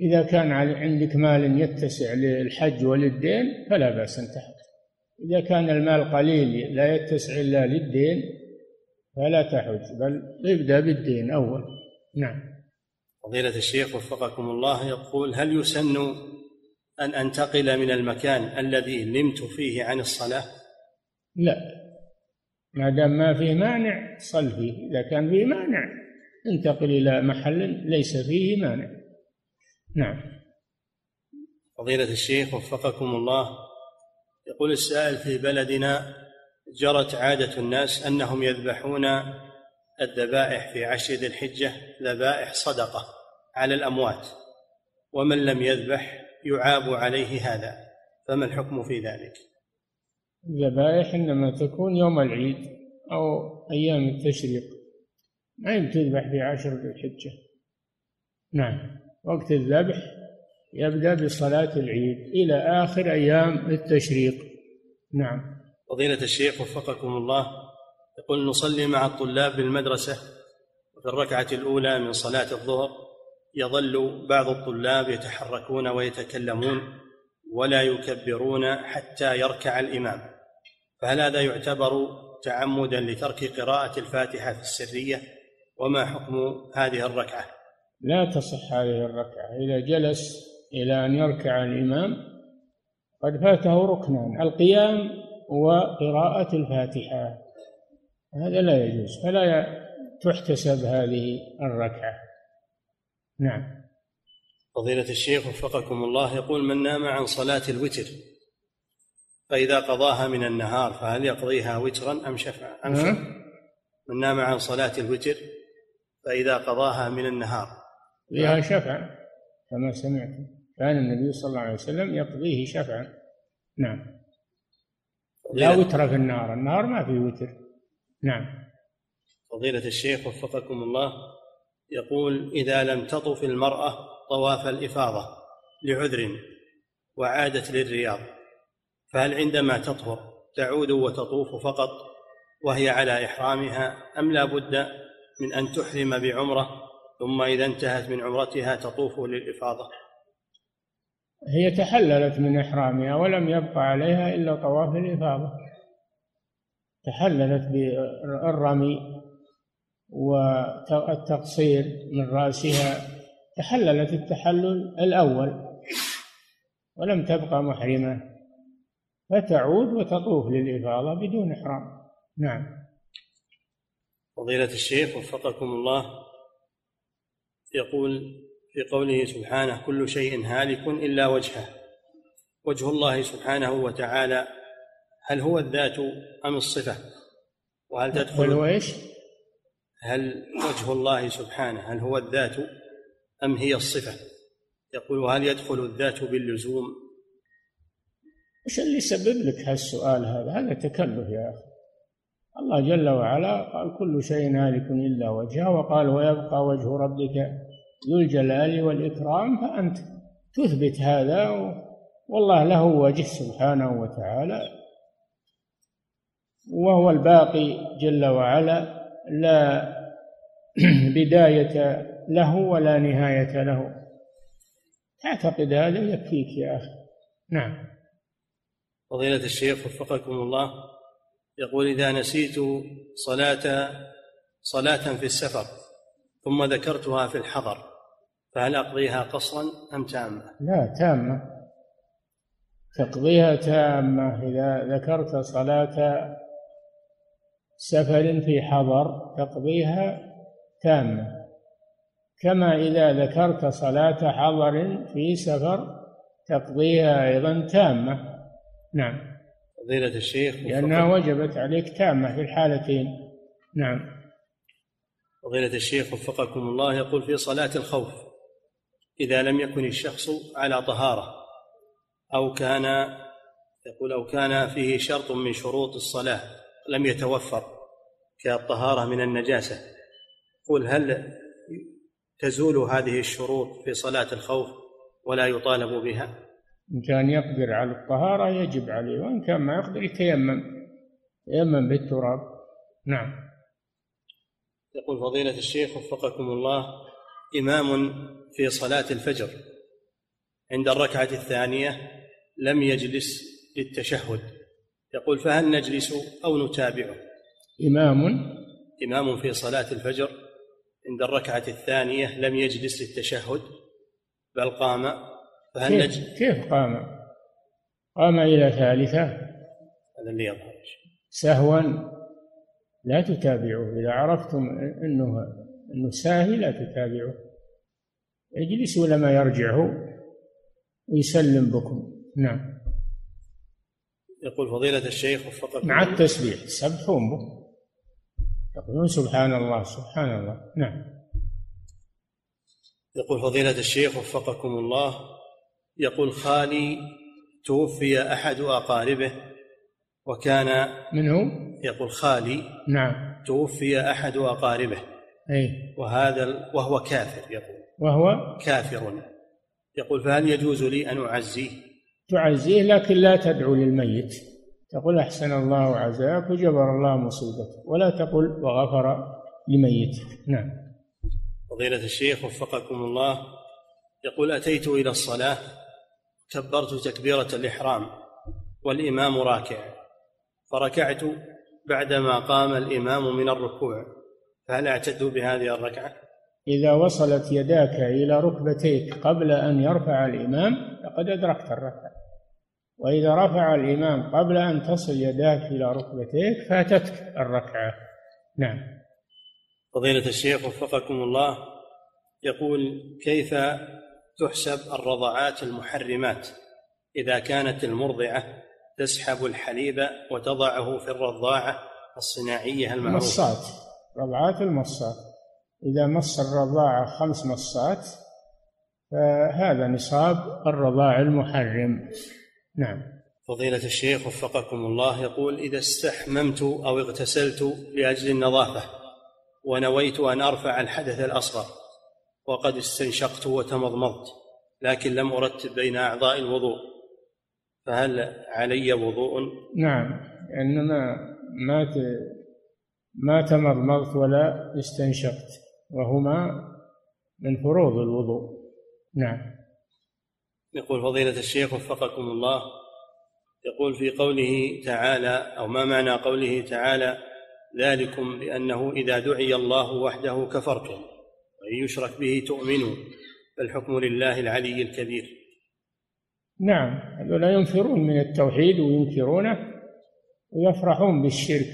إذا كان عندك مال يتسع للحج وللدين فلا بأس أن تحج. إذا كان المال قليل لا يتسع إلا للدين فلا تحج بل ابدأ بالدين أول. نعم. فضيلة الشيخ وفقكم الله يقول هل يسن أن أنتقل من المكان الذي نمت فيه عن الصلاة؟ لا. ما دام ما فيه مانع صل فيه. إذا كان فيه مانع انتقل إلى محل ليس فيه مانع. نعم. فضيلة الشيخ وفقكم الله يقول السائل في بلدنا جرت عادة الناس أنهم يذبحون الذبائح في عشر ذي الحجة ذبائح صدقة على الأموات ومن لم يذبح يعاب عليه هذا فما الحكم في ذلك؟ الذبائح إنما تكون يوم العيد أو أيام التشريق ما تذبح في عشر ذي الحجة. نعم وقت الذبح يبدأ بصلاة العيد إلى آخر أيام التشريق. نعم. فضيلة الشيخ وفقكم الله يقول نصلي مع الطلاب بالمدرسة وفي الركعة الأولى من صلاة الظهر يظل بعض الطلاب يتحركون ويتكلمون ولا يكبرون حتى يركع الإمام. فهل هذا يعتبر تعمدا لترك قراءة الفاتحة في السرية؟ وما حكم هذه الركعة؟ لا تصح هذه الركعة. إذا جلس إلى أن يركع الإمام قد فاته ركنان القيام وقراءة الفاتحة. هذا لا يجوز فلا تحتسب هذه الركعة. نعم. فضيلة الشيخ وفقكم الله يقول من نام عن صلاة الوتر فإذا قضاها من النهار فهل يقضيها وترا أم شفعا؟ أم شفعا. من نام عن صلاة الوتر فإذا قضاها من النهار. فيها شفعا كما سمعت كان النبي صلى الله عليه وسلم يقضيه شفعا. نعم. لا وتر في النهار النهار ما في وتر. نعم. فضيلة الشيخ وفقكم الله يقول إذا لم تطف المرأة طواف الإفاضة لعذر وعادت للرياض فهل عندما تطهر تعود وتطوف فقط وهي على إحرامها أم لا بد من أن تحرم بعمرة ثم إذا انتهت من عمرتها تطوف للإفاضة؟ هي تحللت من إحرامها ولم يبقى عليها إلا طواف الإفاضة. تحللت بالرمي والتقصير من رأسها تحللت التحلل الأول ولم تبقى محرمة فتعود وتطوف للإفاضة بدون إحرام. نعم. فضيلة الشيخ وفقكم الله يقول في قوله سبحانه كل شيء هالك إلا وجهه. وجه الله سبحانه وتعالى هل هو الذات أم الصفة؟ وهل تدخل هل هو إيش؟ هل وجه الله سبحانه هل هو الذات أم هي الصفة؟ يقول وهل يدخل الذات باللزوم؟ إيش اللي يسبب لك هالسؤال هذا؟ هذا تكلف يا أخي. الله جل وعلا قال كل شيء هالك إلا وجهه وقال ويبقى وجه ربك ذو الجلال والإكرام فأنت تثبت هذا والله له وجه سبحانه وتعالى. وهو الباقي جل وعلا لا بداية له ولا نهاية له. تعتقد هذا يكفيك يا أخي. نعم. فضيلة الشيخ وفقكم الله يقول إذا نسيت صلاة صلاة في السفر ثم ذكرتها في الحضر فهل أقضيها قصرا أم تامة؟ لا تامة. تقضيها تامة. إذا ذكرت صلاة سفر في حضر تقضيها تامة كما إذا ذكرت صلاة حضر في سفر تقضيها أيضا تامة. نعم. فضيلة الشيخ لأنها وجبت عليك تامة في الحالتين. نعم. فضيلة الشيخ وفقكم الله يقول في صلاة الخوف إذا لم يكن الشخص على طهارة أو كان يقول أو كان فيه شرط من شروط الصلاة لم يتوفر كالطهارة من النجاسة قل هل تزول هذه الشروط في صلاة الخوف ولا يطالب بها؟ إن كان يقدر على الطهارة يجب عليه وإن كان ما يقدر يتيمم يتيمم بالتراب. نعم. يقول فضيلة الشيخ وفقكم الله إمام في صلاة الفجر عند الركعة الثانية لم يجلس للتشهد. يقول فهل نجلس أو نتابعه؟ إمام. إمام في صلاة الفجر عند الركعة الثانية لم يجلس للتشهد بل قام. فهل كيف, نجلس كيف قام؟ قام إلى ثالثة. هذا اللي يظهر. سهوا. لا تتابعوه إذا عرفتم أنه أنه ساهي لا تتابعوه اجلس ولما يرجع ويسلم بكم. نعم. يقول فضيلة الشيخ وفقكم مع التسبيح. تسبحون به تقولون سبحان الله سبحان الله. نعم. يقول فضيلة الشيخ وفقكم الله يقول خالي توفي أحد أقاربه وكان من هو؟ يقول خالي نعم. توفي أحد أقاربه. أي. وهذا وهو كافر يقول. وهو؟ كافر. يقول فهل يجوز لي أن أعزيه؟ تعزيه لكن لا تدعو للميت. تقول أحسن الله عزاك وجبر الله مصيبتك. ولا تقل وغفر لميتك نعم. فضيلة الشيخ وفقكم الله يقول أتيت إلى الصلاة كبرت تكبيرة الإحرام والإمام راكع فركعت بعدما قام الإمام من الركوع فهل أعتد بهذه الركعة؟ إذا وصلت يداك إلى ركبتيك قبل أن يرفع الإمام فقد أدركت الركعة. وإذا رفع الإمام قبل أن تصل يداك إلى ركبتيك فاتتك الركعة. نعم. فضيلة الشيخ وفقكم الله يقول كيف تحسب الرضعات المحرمات إذا كانت المرضعة تسحب الحليب وتضعه في الرضاعة الصناعية المعروفة؟ مصات. رضعات المصات. إذا مص الرضاعة خمس مصات فهذا نصاب الرضاع المحرم. نعم. فضيلة الشيخ وفقكم الله يقول إذا استحممت أو اغتسلت لأجل النظافة ونويت أن أرفع الحدث الأصغر وقد استنشقت وتمضمضت لكن لم أرتب بين أعضاء الوضوء فهل علي وضوء؟ نعم. إنما ما ما تمضمضت ولا استنشقت وهما من فروض الوضوء. نعم. يقول فضيلة الشيخ وفقكم الله. يقول في قوله تعالى أو ما معنى قوله تعالى ذلكم بأنه إذا دعي الله وحده كفرتم وإن يشرك به تؤمنون فالحكم لله العلي الكبير. نعم هذولا ينفرون من التوحيد وينكرونه ويفرحون بالشرك.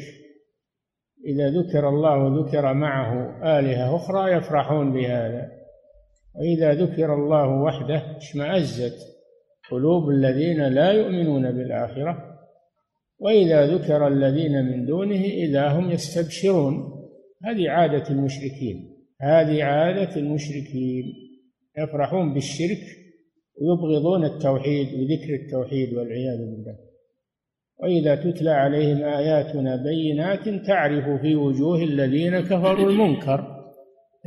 إذا ذكر الله وذكر معه آلهة أخرى يفرحون بهذا. وإذا ذكر الله وحده اشمأزت قلوب الذين لا يؤمنون بالآخرة وإذا ذكر الذين من دونه إذا هم يستبشرون. هذه عادة المشركين هذه عادة المشركين. يفرحون بالشرك ويبغضون التوحيد وذكر التوحيد والعياذ بالله. وإذا تتلى عليهم آياتنا بينات تعرف في وجوه الذين كفروا المنكر.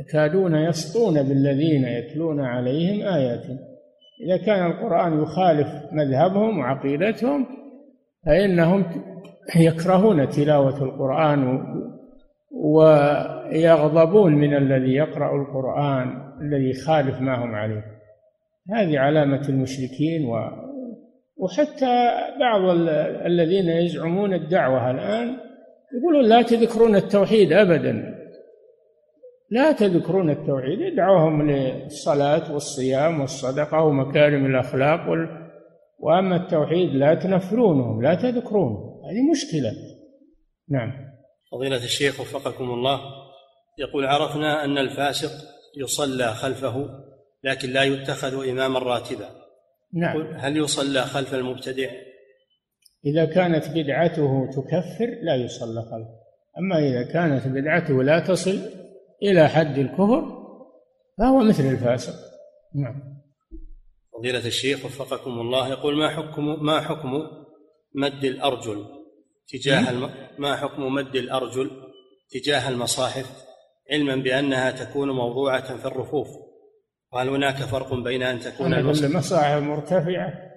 يكادون يسطون بالذين يتلون عليهم آياتنا. إذا كان القرآن يخالف مذهبهم وعقيدتهم فإنهم يكرهون تلاوة القرآن ويغضبون من الذي يقرأ القرآن الذي يخالف ما هم عليه. هذه علامة المشركين و وحتى بعض الذين يزعمون الدعوة الآن يقولون لا تذكرون التوحيد أبدا. لا تذكرون التوحيد ادعوهم للصلاة والصيام والصدقة ومكارم الأخلاق وال... وأما التوحيد لا تنفرونهم لا تذكرونه هذه مشكلة. نعم. فضيلة الشيخ وفقكم الله يقول عرفنا أن الفاسق يصلى خلفه لكن لا يتخذ إماما راتبا. نعم. هل يصلى خلف المبتدع؟ إذا كانت بدعته تكفر لا يصلى خلفه. أما إذا كانت بدعته لا تصل إلى حد الكفر فهو مثل الفاسق. نعم. فضيلة الشيخ وفقكم الله يقول ما حكم ما حكم مد الأرجل تجاه الم... ما حكم مد الأرجل تجاه المصاحف؟ علما بأنها تكون موضوعة في الرفوف وهل هناك فرق بين أن تكون المصاحف مرتفعة